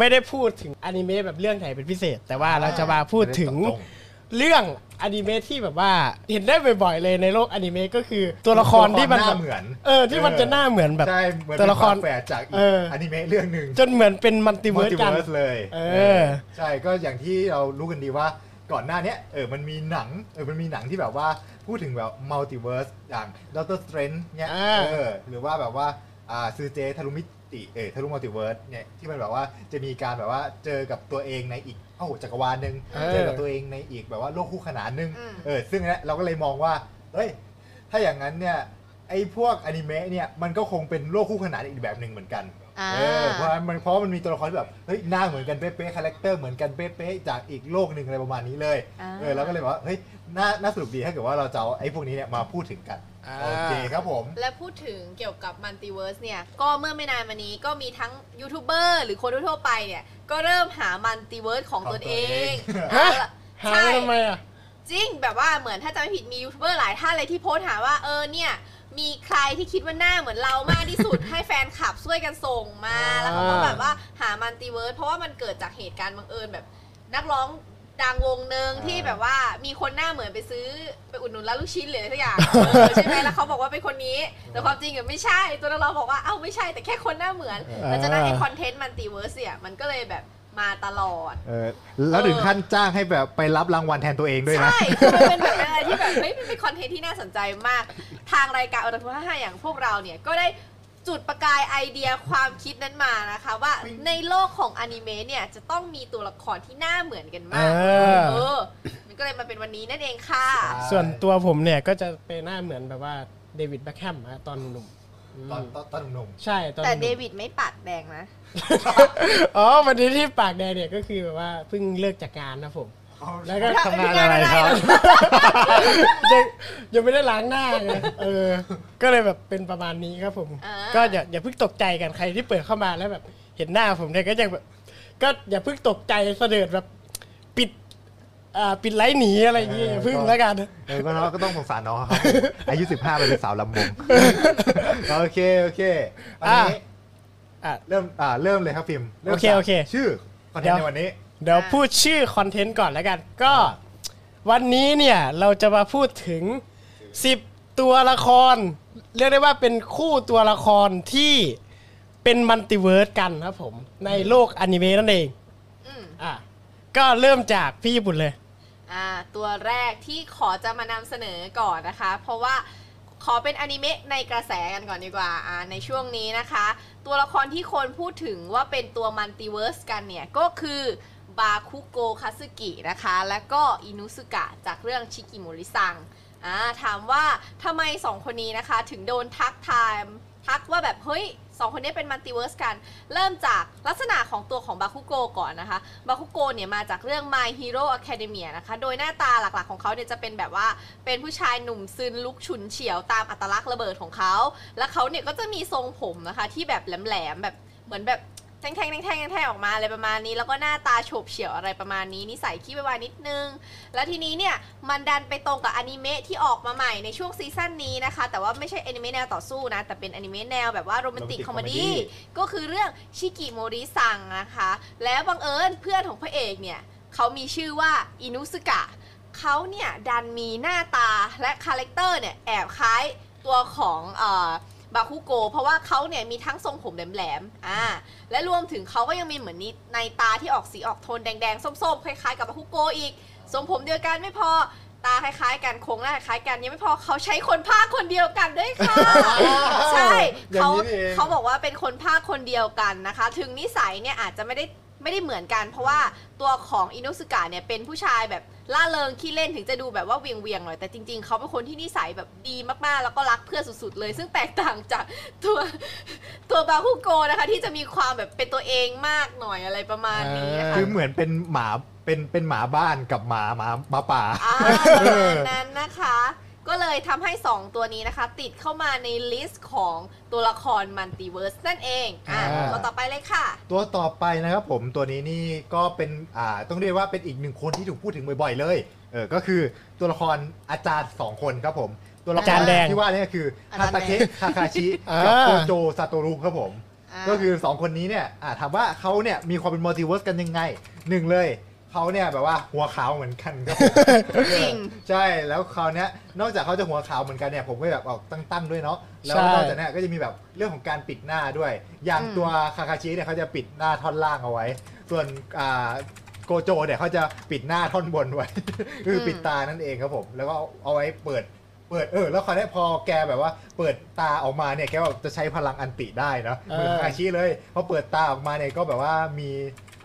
ไม่ได้พูดถึงอนิเมะแบบเรื่องไหนเป็นพิเศษ แต่ว่าเราจะมาพูดถึงเรื่องอนิเมะที่แบบว่าเห็นได้บ่อยๆเลยในโลกอนิเมะก็คือตัวละครที่มันแบบหน้าเหมือนเออที่มันจะหน้าเหมือนแบบใช่เหมือนตัวละครเป็นฝาแฝดจากอีกเอออนิเมะเรื่องหนึ่งจนเหมือนเป็น multiverse กัน multiverse เลยเออใช่ก็อย่างที่เรารู้กันดีว่าก่อนหน้าเนี้ยเออมันมีหนังเออมันมีหนังที่แบบว่าพูดถึงแบบ multiverse อย่าง Doctor Strange เนี่ยอ่าเออหรือว่าแบบว่าอ่าทะลุมิ ติเออทะลุ multiverse เนี่ยที่มันแบบว่าจะมีการแบบว่าเจอกับตัวเองในอีกโอ้โหจักรวาลหนึ่งเออ เจอกับตัวเองในอีกแบบว่าโลกคู่ขนานหนึ่งอืม เออซึ่งเนี่ยเราก็เลยมองว่าเฮ้ยถ้าอย่างนั้นเนี่ยไอ้พวกอนิเมะเนี่ยมันก็คงเป็นโลกคู่ขนานอีกแบบหนึ่งเหมือนกัน อ่า เออเพราะฉะนั้นมันเพราะมันมีตัวละครที่แบบเฮ้ยหน้าเหมือนกันเป๊ะๆ character เหมือนกันเป๊ะๆจากอีกโลกหนึ่งอะไรประมาณนี้เลยอ่า เออเราก็เลยบอกว่าเฮ้ยน่าน่าสนุกดีถ้าเกิดว่าเราจะเอาไอ้พวกนี้เนี่ยมาพูดถึงกัน อ่าโอเคครับผม และพูดถึงเกี่ยวกับ multiverse เนี่ย ก็เมื่อไม่นานมานี้ก็มีทั้งยูทูบเบอร์หรือคนทั่วๆไปเนี่ย ก็เริ่มหา multiverse ของตนเองฮะอ่าหาใช่ ทำไมอะ จริงแบบว่าเหมือนถ้าจำไม่ผิดมียูทูบเบอร์หลายท่านเลยที่โพสต์หาว่าเออเนี่ย มีใครที่คิดว่าหน้าเหมือนเรามากที่สุด ให้แฟนคลับช่วยกันส่งมาอ่าแล้วเขาก็แบบว่าหา multiverse เพราะว่ามันเกิดจากเหตุการณ์บังเอิญแบบนักร้อง ดังวงหนึ่งอ่าที่แบบว่ามีคนหน้าเหมือนไปซื้อไปอุดหนุนร้านลูกชิ้นหรืออะไรสักอย่างเออใช่ไหมแล้วเขาบอกว่าเป็นคนนี้ แต่ความจริงอะไม่ใช่ ตัวนักร้องบอกว่าเอ้าไม่ใช่แต่แค่คนหน้าเหมือนหลังจากนั้นไอ content multiverse เนี่ยมันก็เลยแบบมาตลอด เออแล้วถึงขั้นจ้างให้แบบไปรับรางวัลแทนตัวเองด้วยนะ ใช่คือมันเป็นแบบอะไรที่แบบเฮ้ยมันเป็น content ที่น่าสนใจมาก ทางรายการอรทุห้าอย่างพวกเราเนี่ยก็ได้ จุดประกายไอเดียความคิดนั้นมานะคะ ว่าในโลกของอนิเมะเนี่ยจะต้องมีตัวละครที่หน้าเหมือนกันมากเออ เออมันก็เลยมาเป็นวันนี้นั่นเองค่ะใช่ส่วนตัวผมเนี่ยก็จะเป็นหน้าเหมือนแบบว่าเดวิดแบ็คแฮมอะตอนหนุ่มอืมตอนตอนตอนหนุ่มใช่ตอนหแต่นุ่มเดวิดไม่ปากแดงนะ อ๋อวันนี้ที่ปากแดงเนี่ยก็คือแบบว่าเพิ่งเลิกจากงานนะผมๆ แล้วก็ทำงานอะไรครับยังยังไม่ได้ล้างหน้าไงเออ ก็เลยแบบเป็นประมาณนี้ครับผมอ่าก็อย่าอย่าเพิ่งตกใจกันใครที่เปิดเข้ามาแล้วแบบเห็นหน้าผมเนี่ยก็ยังแบบ ก็อย่าเพิ่งตกใจเสด็จแบบปิดอ่าปิดไลท์หนีอะไรอย่างเงี้ยอย่าเพิ่งแล้วกันเออก็น้องก็ต้องสงสารน้องครับอายุ 15ไปเป็นสาวลำวงโอเคโอเควันนี้อะเริ่มอ่าเริ่มเลยครับฟิล์มริ่มโอเคจากโอเค ชื่อคอนเทนต์ในวันนี้ เดี๋ยวพูดชื่อคอนเทนต์ก่อนแล้วกัน ก็วันนี้เนี่ยเราจะมาพูดถึง 10 ตัวละคร เรียกได้ว่าเป็นคู่ตัวละครที่เป็น multiverse กันครับผม ในโลกอนิเมะนั่นเองอืมอะก็เริ่มจากพี่ญี่ปุ่นเลย อ่า ตัวแรกที่ขอจะมานำเสนอก่อนนะคะ เพราะว่าขอเป็นอนิเมะในกระแสกันก่อนดีกว่าอ่า ในช่วงนี้นะคะ ตัวละครที่คนพูดถึงว่าเป็นตัว multiverse กันเนี่ย ก็คือ บาคุโกคาสึกินะคะ และก็อินุสุกะจากเรื่องชิกิโมริซังอ่าถามว่าทำไมสองคนนี้นะคะ ถึงโดนทักทายทักว่าแบบ เฮ้ยสองคนนี้เป็น multiverse กัน เริ่มจากลักษณะของตัวของบาคุโกก่อนนะคะ บาคุโกเนี่ยมาจากเรื่อง My Hero Academia นะคะ โดยหน้าตาหลักๆของเขาเนี่ยจะเป็นแบบว่าเป็นผู้ชายหนุ่มซึนลุกฉุนเฉียวตามอัตลักษณ์ระเบิดของเขา แล้วเขาเนี่ยก็จะมีทรงผมนะคะที่แบบแหลมๆแบบเหมือนแบบ แท่งๆแทงแทงออกมาอะไรประมาณนี้ แล้วก็หน้าตาโฉบเฉี่ยวอะไรประมาณนี้นิสัยขี้โวยวายนิดนึง แล้วทีนี้เนี่ยมันดันไปตรงกับอนิเมะที่ออกมาใหม่ในช่วงซีซั่นนี้นะคะ แต่ว่าไม่ใช่อนิเมะแนวต่อสู้นะ แต่เป็นอนิเมะแนวแบบว่าโรแมนติก Romantic คอมเม comedy ดี้ก็คือเรื่องชิกิโมริซังนะคะ แล้วบังเอิญเพื่อนของพระเอกเนี่ยเขามีชื่อว่าอินุซึกะเขาเนี่ยดันมีหน้าตาและคาแรคเตอร์เนี่ยแอบคล้ายตัวของเอ่อ บาคุโก เพราะว่าเขาเนี่ยมีทั้งทรงผมแหลมๆอ่าและรวมถึงเขาก็ยังมีเหมือนนัยน์ตาที่ออกสีออกโทนแดงๆ ส้มๆ คล้ายๆ กับบาคุโกอีก ทรงผมเดียวกันไม่พอตาคล้ายๆกันโครงหน้าคล้ายกันยังไม่พอเขาใช้คนภาคคนเดียวกันด้วยค่ะ ใช่อย่างเขานี้นี่เองเขาบอกว่าเป็นคนภาคคนเดียวกันนะคะ ถึงนิสัยเนี่ยอาจจะไม่ได้ ไม่ได้เหมือนกัน เพราะว่าตัวของอินุสกะเนี่ยเป็นผู้ชายแบบล่าเริงขี้เล่นถึงจะดูแบบว่าเวียงเวียงๆหน่อยแต่จริงๆ เขาเป็นคนที่นิสัยแบบดีมากๆ แล้วก็รักเพื่อนสุดๆ เลย ซึ่งแตกต่างจากตัวตัวบาคุโกนะคะ ที่จะมีความแบบเป็นตัวเองมากหน่อยอะไรประมาณนี้นะคะคือเหมือนเป็นหมาเป็นเป็นหมาบ้านกับหมาหมาหมาป่าอ่าประมาณนั้นนะคะ ก็เลยทำให้ 2 ตัวนี้นะคะ ติดเข้ามาในลิสต์ของตัวละครมัลติเวิร์สนั่นเองอะอ่า ตัวต่อไปเลยค่ะ ตัวต่อไปนะครับผมตัวนี้นี่ก็เป็นอ่าต้องเรียกว่าเป็นอีกหนึ่งคนที่ถูกพูดถึงบ่อยๆเลยเออก็คือตัวละครอาจารย์สองคนครับผมตัวละคอาจารย์แดง ที่ว่าเนี่ยคืออาฮาจารย์ตาแดเคะงคาคาชิอ่ากับโคโจซาโตรุครับผม อ่า ก็คือสองคนนี้เนี่ยอะถามว่าเขาเนี่ยมีความเป็นมัลติเวิร์สกันยังไงหนึ่งเลย เขาเนี่ยแบบว่าหัวขาวเหมือนกันครับผมจริง ใช่แล้วคราวเนี้ยนอกจากเขาจะหัวขาวเหมือนกันเนี่ยผมก็แบบออกตั้งๆด้วยเนาะแล้วใช่ นอกจากนั้นก็จะมีแบบเรื่องของการปิดหน้าด้วย อย่างอืม ตัวคาคาชิเนี่ยเขาจะปิดหน้าท่อนล่างเอาไว้ ส่วนอ่าโกโจเนี่ยเขาจะปิดหน้าท่อนบนไว้ คือปิดตานั่นเองครับผมแล้วก็เอาไว้เปิดเปิดเออแล้วคราวเนี้ยพอแกแบบว่าเปิดตาออกมาเนี่ยแกแบบจะใช้พลังอันติได้เนาะเหมือนเออ คาคาชิเลยพอเปิดตาออกมาเนี่ยก็แบบว่ามี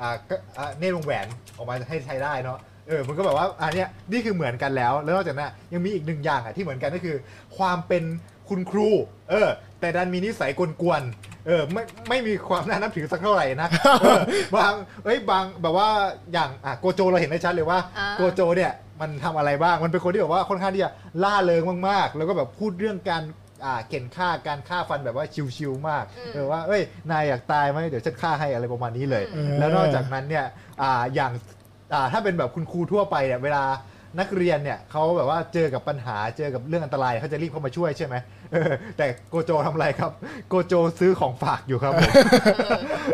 อ่าก็อ่าเนตรวงแหวนออกมาให้ใช้ได้เนาะเออมันก็แบบว่าอันเนี้ยนี่คือเหมือนกันแล้ว แล้วนอกจากนั้นยังมีอีกหนึ่งอย่างอะที่เหมือนกันก็คือ ความเป็นคุณครู เออ แต่ดันมีนิสัยกวนๆเออไม่ไม่มีความน่านับถือสักเท่าไหร่นะเออบางเอ้ยบางแบบว่าอย่างอะโกโจเราเห็นได้ชัดเลยว่าอ่า โกโจเนี่ยมันทำอะไรบ้างมันเป็นคนที่แบบว่าค่อนข้างที่จะล่าเริงมากๆ แล้วก็แบบพูดเรื่องการ อ่าเข็นฆ่าการฆ่าฟันแบบว่าชิวๆมากอืม เออว่าเอ้ยนายอยากตายไหมเดี๋ยวฉันฆ่าให้อะไรประมาณนี้เลย อืม แล้วนอกจากนั้นเนี่ยอ่าอย่างอ่าถ้าเป็นแบบคุณครูทั่วไปเนี่ยเวลานักเรียนเนี่ยเขาแบบว่าเจอกับปัญหาเจอกับเรื่องอันตรายเขาจะรีบเข้ามาช่วยใช่ไหมเออแต่โกโจทำอะไรครับ โกโจซื้อของฝากอยู่ครับผม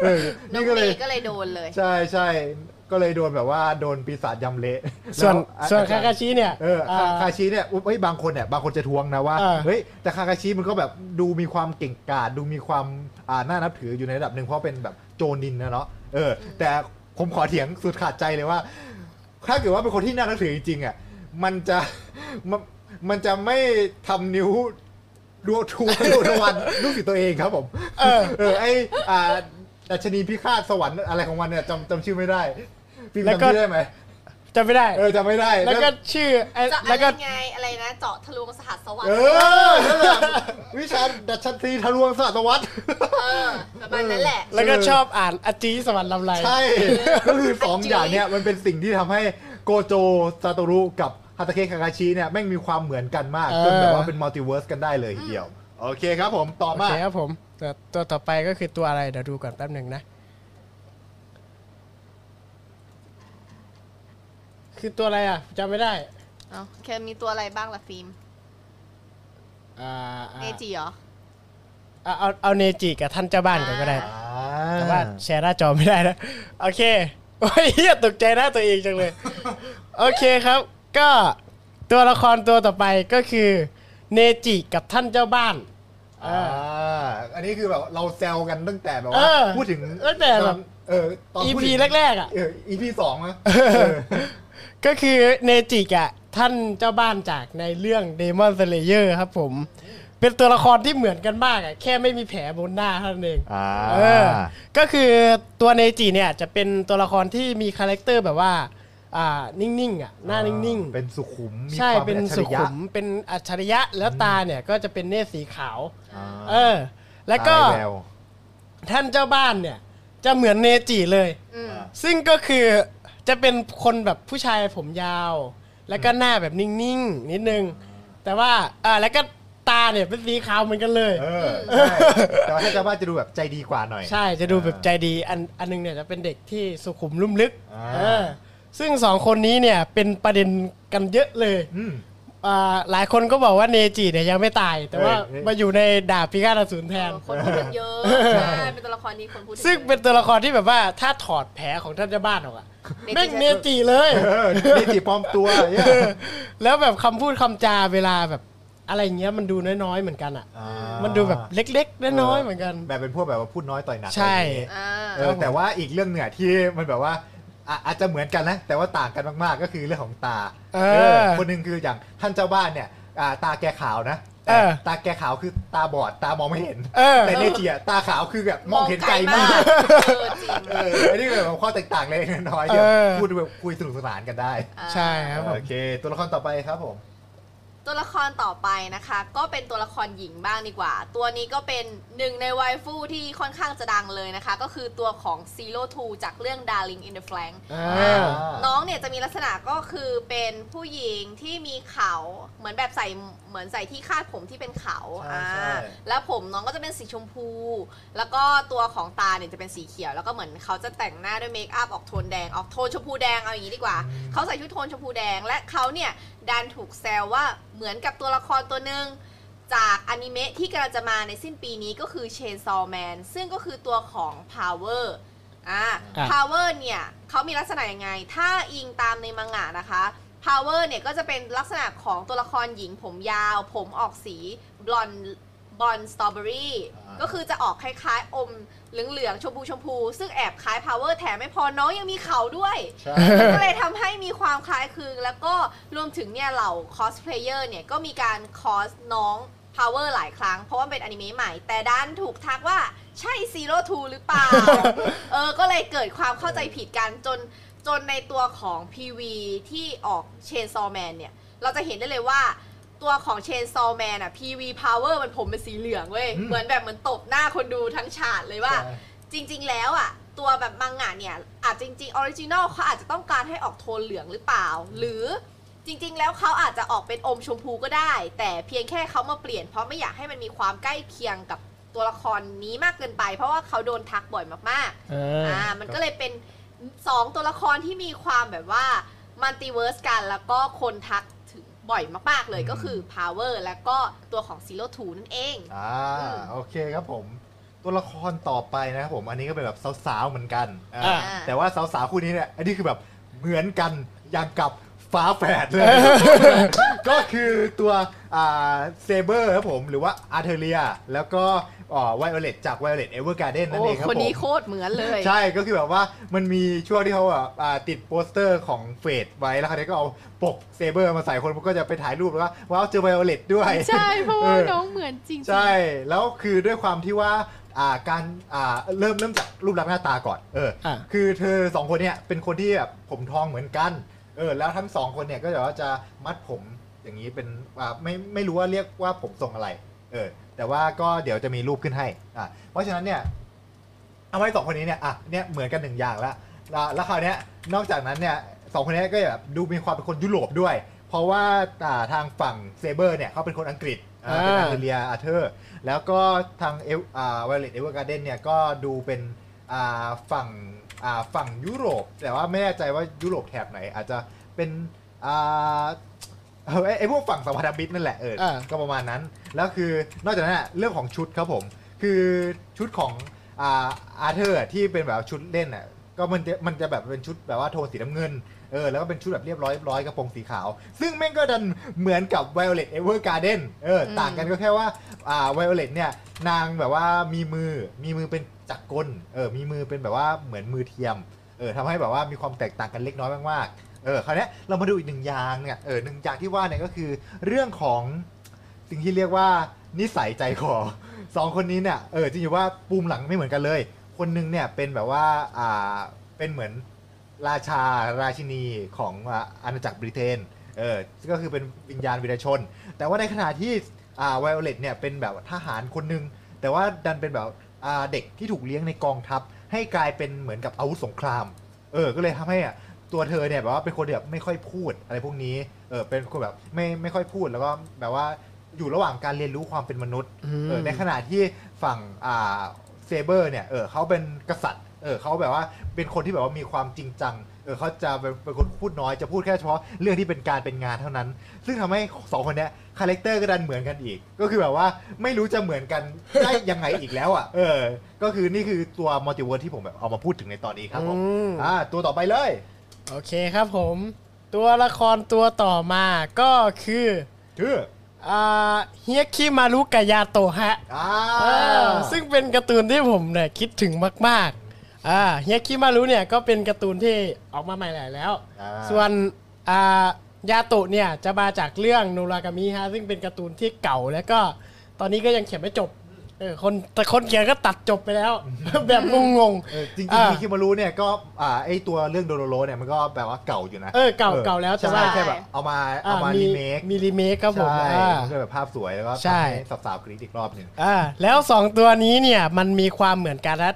เออเออน้อนี่งก็เมเลย ย์ก็เลยโดนเลย ใช่ใช่ ก็เลยโดนแบบว่าโดนปีศาจยำเละส่วนแล้วส่วนอจคารย์คาชิเนี่ยเออคาอ่าคาชิเนี่ยอุ๊ยเฮ้ยบางคนเนี่ยบางคนจะทวงนะว่าเออเฮ้ยแต่คาคาชิมันก็แบบดูมีความเก่งกาจดูมีความอ่าน่านับถืออยู่ในระดับหนึ่งเพราะเป็นแบบโจนินนะเนาะเออ แต่ผมขอเถียงสุดขาดใจเลยว่า ถ้าเกิดว่าเป็นคนที่น่านับถือจริงๆอะมันจะมันมันจะไม่ทำนิ้วดูทูดูทวันลูกศิษย์ตัวเองครับผม เออ เออไออ่าดัชนีพิฆาตสวรรค์อะไรของมันเนี่ยจำจำชื่อไม่ได้ พี่แล้วก็ จำชื่อได้ไหมจำไม่ได้ เออจำไม่ได้แล้วก็ชื่อไอ้เจาะแล้วก็อะไรไงอะไรนะเจาะทะลวงสหัสสวรรเอค์อนั่นแหละวิชาดัชนีทะลวงศาสตวัตรเออประมาณนั้นแหละ แล้วก็เออชอบอ่านอาจีสวรรค์ลำไรใช่ก็คือสองจริงอย่างเนี่ยมันเป็นสิ่งที่ทำให้โกโจซาโตรุกับฮาตาเคะคาคาชิเนี่ยแม่งมีความเหมือนกันมากเออจนแบบว่าเป็นมัลติเวิร์สกันได้เลยทีเดียว โอเคครับผมต่อมา โอเคครับผมตัวตัวต่อไปก็คือตัวอะไร เดี๋ยวดูก่อนแป๊บหนึ่งนะ คือตัวอะไรอะจำไม่ได้ เอาแค่มีตัวอะไรบ้างล่ะฟิล์มอ่าอ่าเนจิเหรอ เอาเอาเอาเนจิกับท่านเจ้าบ้านก่อนก็ได้ อ่าแต่ว่าแชร์หน้าจอไม่ได้นะโอเคโอ้ยเฮียตกใจหน้าตัวเองจังเลย โอเคครับ ก็ตัวละครตัวต่อไปก็คือเนจิกับท่านเจ้าบ้าน อ่าอันนี้คือแบบเราแซวกันตั้งแต่แบบเอว่าอพูดถึงตั้งแต่แบบ เออตอนพูด EP ถึงแรกๆอะ เออ EP สองนะ ก็คือเนจิกอะท่านเจ้าบ้านจากในเรื่อง Demon Slayer ครับผม เป็นตัวละครที่เหมือนกันมากอะแค่ไม่มีแผลบนหน้าเท่านั้นเองอ่าเออก็คือตัวเนจิเนี่ยจะเป็นตัวละครที่มีคาแรคเตอร์แบบว่าอ่านิ่งๆอะหน้านิ่งเป็นสุขุมๆใช่ มีความเป็นอัจฉริยะสุขุมเป็นอัจฉริยะแล้วตาเนี่ยก็จะเป็นเนตรสีขาว อ่าเออ แล้วก็ตายแววท่านเจ้าบ้านเนี่ย จะเหมือนเนจิเลยอืมซึ่งก็คือ จะเป็นคนแบบผู้ชายผมยาว แล้วก็หน้าแบบนิ่งๆนิดนึง แต่ว่าอ่าแล้วก็ตาเนี่ยเป็นสีขาวเหมือนกันเลย เออใช่แต่ว่าถ้าเจ้าบ้านจะดูแบบใจดีกว่าหน่อย ใช่จะดูแบบใจดีอันอันนึงเนี่ยจะเป็นเด็กที่สุขุมลุ่มลึกอ่า เออซึ่งสองคนนี้เนี่ยเป็นประเด็นกันเยอะเลย อืมอ่า หลายคนก็บอกว่าเนจิเนี่ยยังไม่ตาย แต่ว่าเอ้ยมาอยู่ในดาบพิฆาตอสูรแทนคนพูดกันเยอะใช่เป็นตัวละครที่คนพูดถึซึ่งเป็นตัวละครที่แบบว่าถ้าถอดแผลของท่านเจ้าบ้านออกอะเนจิแม่งเนจิเลยเออนี่จีปลอมตัวเนี่ยแล้วแบบคำพูดคำจาเวลาแบบอะไรเงี้ยมันดูน้อยๆเหมือนกันอะอ่ามันดูแบบเล็กๆน้อยๆเหมือนกัน แบบเป็นพวกแบบว่าพูดน้อยต่อยหนักใช่อะไรอย่างงี้อ่าเออแต่ว่าอีกเรื่องหนึ่งอะที่มันแบบว่า อะอาจจะเหมือนกันนะ แต่ว่าต่างกันมากๆ ก็คือเรื่องของตาเอเอออคนหนึ่งคืออย่างท่านเจ้าบ้านเนี่ยอ่าตาแกขาวนะเออตาแกขาวคือตาบอดตามองไม่เห็นเออแต่เนจิอะตาขาวคือแบบมองเห็นไกลมากเออจริงเอออันนี้คือแบบข้อแตกต่างเล็กๆน้อยๆเดี๋ยวเออพูดแบบคุยสนุกสนานกันได้อ่าใช่ครับผมโอเค ตัวละครต่อไปครับผม ตัวละครต่อไปนะคะ ก็เป็นตัวละครหญิงบ้างดีกว่า ตัวนี้ก็เป็นหนึ่งในไวฟูที่ค่อนข้างจะดังเลยนะคะ ก็คือตัวของ Zero Two จากเรื่อง Darling in the Franxx อ่า น้องเนี่ยจะมีลักษณะก็คือเป็นผู้หญิงที่มีเขาเหมือนแบบใส่เหมือนใส่ที่คาดผมที่เป็นเขาใช่อ่าใช่ แล้วผมน้องก็จะเป็นสีชมพู แล้วก็ตัวของตาเนี่ยจะเป็นสีเขียว แล้วก็เหมือนเขาจะแต่งหน้าด้วยเมคอัพออกโทนแดงออกโทนชมพูแดงเอาอย่างนี้ดีกว่า เขาใส่ชุดโทนชมพูแดงและเขาเนี่ยดันถูกแซวว่าเหมือนกับตัวละครตัวหนึ่งจากอนิเมะที่กำลังจะมาในสิ้นปีนี้ก็คือ Chainsaw Man ซึ่งก็คือตัวของ Power อ่าอะ Power เนี่ยเขามีลักษณะยังไง ถ้าอิงตามในมังงะนะคะ Power เนี่ยก็จะเป็นลักษณะของตัวละครหญิงผมยาว ผมออกสีblonde blonde strawberry อ่า ก็คือจะออกคล้ายๆ อมเหลืองๆชมพูชมพูซึ่งแอบคล้าย Power แถมไม่พอน้องยังมีเขาด้วย ใช่ ก็เลยทำให้มีความคล้ายคลึง แล้วก็รวมถึงเนี่ยเหล่าคอสเพลเยอร์เนี่ยก็มีการคอสน้อง Power หลายครั้ง เพราะว่าเป็นอนิเมะใหม่ แต่ดันถูกทักว่าใช่ Zero Two หรือเปล่า เออ ก็เลยเกิดความเข้าใจผิดกันจนจนในตัวของ PV ที่ออก Chainsaw Man เนี่ย เราจะเห็นได้เลยว่า ตัวของ Chainsaw Man อะ PV Power มันผมเป็นสีเหลืองเว้ย อืมเหมือนแบบเหมือนตบหน้าคนดูทั้งฉากเลยว่า ใช่ จริง ๆ แล้วอะตัวแบบมังงะเนี่ย อาจจริงๆ original เขาอาจจะต้องการให้ออกโทนเหลืองหรือเปล่า หรือจริง ๆ แล้วเขาอาจจะออกเป็นอมชมพูก็ได้ แต่เพียงแค่เขามาเปลี่ยนเพราะไม่อยากให้มันมีความใกล้เคียงกับตัวละครนี้มากเกินไป เพราะว่าเขาโดนทักบ่อยมากเอๆออ่ามันก็เลยเป็นสองตัวละครที่มีความแบบว่ามัลติเวิร์สกันแล้วก็คนทักถึง บ่อยมากๆเลยอืมก็คือ Power แล้วก็ตัวของ Zero Two นั่นเอง อ่าอืมโอเคครับผม ตัวละครต่อไปนะครับผมอันนี้ก็เป็นแบบสาวๆเหมือนกันอ่าอ่า แต่ว่าสาวๆคู่นี้เนี่ยอันนี้คือแบบเหมือนกันอย่างกับฝาแฝดเลย ก็คือตัวอ่าเซเบอร์ครับผมหรือว่าอาร์เทเรีย แล้วก็ ไวโอเลตจากไวโอเลตเอเวอร์การ์เดนนั่นเองครับผม โอ้คนนี้โคตรเหมือนเลย ใช่ก็คือแบบว่ามันมีช่วงที่เขาแบบอ่าติดโปสเตอร์ของ Fate ไว้แล้วคราวนี้ก็เอาปกเซเบอร์มาใส่คนมันก็จะไปถ่ายรูปแล้วว่าว้าวเจอไวโอเลตด้วย ใช่เพราะว่าเออน้องเหมือนจริงๆใช่ แล้วคือด้วยความที่ว่าอ่าการอ่าเริ่มเริ่มจากรูปลักษณ์หน้าตาก่อนเอออะคือเธอสองคนเนี่ยเป็นคนที่แบบผมทองเหมือนกันเออแล้วทั้งสองคนเนี่ยก็แบบว่าจะมัดผมอย่างนี้เป็นอ่าไม่ไม่รู้ว่าเรียกว่าผมทรงอะไร เออ แต่ว่าก็เดี๋ยวจะมีรูปขึ้นให้อะเพราะฉะนั้นเนี่ยเอาไว้สองคนนี้เนี่ยอะเนี่ยเหมือนกันหนึ่งอย่างแล้วแล้วแล้วคราวเนี้ยนอกจากนั้นเนี่ยสองคนนี้ก็แบบดูมีความเป็นคนยุโรปด้วย เพราะว่าอ่าทางฝั่งเซเบอร์เนี่ยเขาเป็นคนอังกฤษอ่าเป็นอ่าอาร์เทเรียอาเธอร์ แล้วก็ทางเอลอ่าไวโอเลตเอเวอร์การ์เดนเนี่ยก็ดูเป็นอ่าฝั่งอ่าฝั่งยุโรป แต่ว่าไม่แน่ใจว่ายุโรปแถบไหนอาจจะเป็นอ่า เออไอ้ไอ้พวกฝั่งสวัสดิมิตรนั่นแหละเออ อ่า ก็ประมาณนั้น แล้วคือนอกจากนั้นอะเรื่องของชุดครับผม คือชุดของอ่าอาร์เธอร์ที่เป็นแบบชุดเล่นอะ ก็มันจะมันจะแบบเป็นชุดแบบว่าโทนสีน้ำเงิน เออ แล้วก็เป็นชุดแบบเรียบร้อยเรียบร้อยกระโปรงสีขาว ซึ่งแม่งก็ดันเหมือนกับ Violet Evergarden เอออมต่างกันก็แค่ว่า อ่า Violet เนี่ย นางแบบว่ามีมือ มีมือเป็นจักรกล เออ มีมือเป็นแบบว่าเหมือนมือเทียม เออทำให้แบบว่ามีความแตกต่างกันเล็กน้อยมากๆ เออคราวเนี้ยเรามาดูอีกหนึ่งอย่างเนี่ยเออหนึ่งอย่างที่ว่าเนี่ยก็คือ เรื่องของสิ่งที่เรียกว่านิสัยใจคอสองคนนี้เนี่ยเออจริงๆว่าปูมหลังไม่เหมือนกันเลย คนหนึงเนี่ยเป็นแบบว่าอ่าเป็นเหมือนราชาราชินีของอ่าอาณาจักรบริเตนเออก็คือเป็นวิญญาณวีรชน แต่ว่าในขณะที่อ่าไวโอเลตเนี่ยเป็นแบบทหารคนหนึ่งแต่ว่าดันเป็นแบบอ่าเด็กที่ถูกเลี้ยงในกองทัพ ให้กลายเป็นเหมือนกับอาวุธสงครามเออก็เลยทำให้อะ ตัวเธอเนี่ยแบบว่าเป็นคนที่แบบไม่ค่อยพูดอะไรพวกนี้ เออเป็นคนแบบไม่ไม่ค่อยพูดแล้วก็แบบว่าอยู่ระหว่างการเรียนรู้ความเป็นมนุษย์อืมเออในขณะที่ฝั่งอ่าเซเบอร์เนี่ยเออเขาเป็นกษัตริย์เออเขาแบบว่าเป็นคนที่แบบว่ามีความจริงจังเออเขาจะเป็นเป็นคนพูดน้อยจะพูดแค่เฉพาะเรื่องที่เป็นการเป็นงานเท่านั้น ซึ่งทำให้สองคนเนี้ยคาแรคเตอร์ก็ดันเหมือนกันอีก ก็คือแบบว่าไม่รู้จะเหมือนกันได้ยังไงอีกแล้วอะเออ ก็คือนี่คือตัวมัลติเวิร์สที่ผมแบบเอามาพูดถึงในตอนนี้ครับผมอืมอ่าตัวต่อไปเลย โอเคครับผม ตัวละครตัวต่อมาก็คือคืออ่าเฮียกคิมารุกับยาโตะฮะอ่าอ่าซึ่งเป็นการ์ตูนที่ผมเนี่ยคิดถึงมากๆอ่าเฮียกคิมารุเนี่ยก็เป็นการ์ตูนที่ออกมาใหม่หลายแล้ว อ่า ส่วนอ่ายาโตะเนี่ยจะมาจากเรื่องนูรากามิฮะซึ่งเป็นการ์ตูนที่เก่าแล้วก็ตอนนี้ก็ยังเขียนไม่จบ เออคนแต่คนเขียนก็ตัดจบไปแล้ว แบบงงเออจริงอ่าๆมิคิมารุเนี่ยก็อ่าไอตัวเรื่องโดโรโรเนี่ยมันก็แบบว่าเก่าอยู่นะเออเก่าเก่าแล้วแต่ใช่ว่าแค่แบบเอามาๆเอามามีรีเมคมีรีเมคครับผมใช่อ่า มันก็แบบภาพสวยแล้วก็ใช่ ทำให้สาวๆกรี๊ดอีกรอบหนึ่งอ่าแล้วสองตัวนี้เนี่ยมันมีความเหมือนกันนะ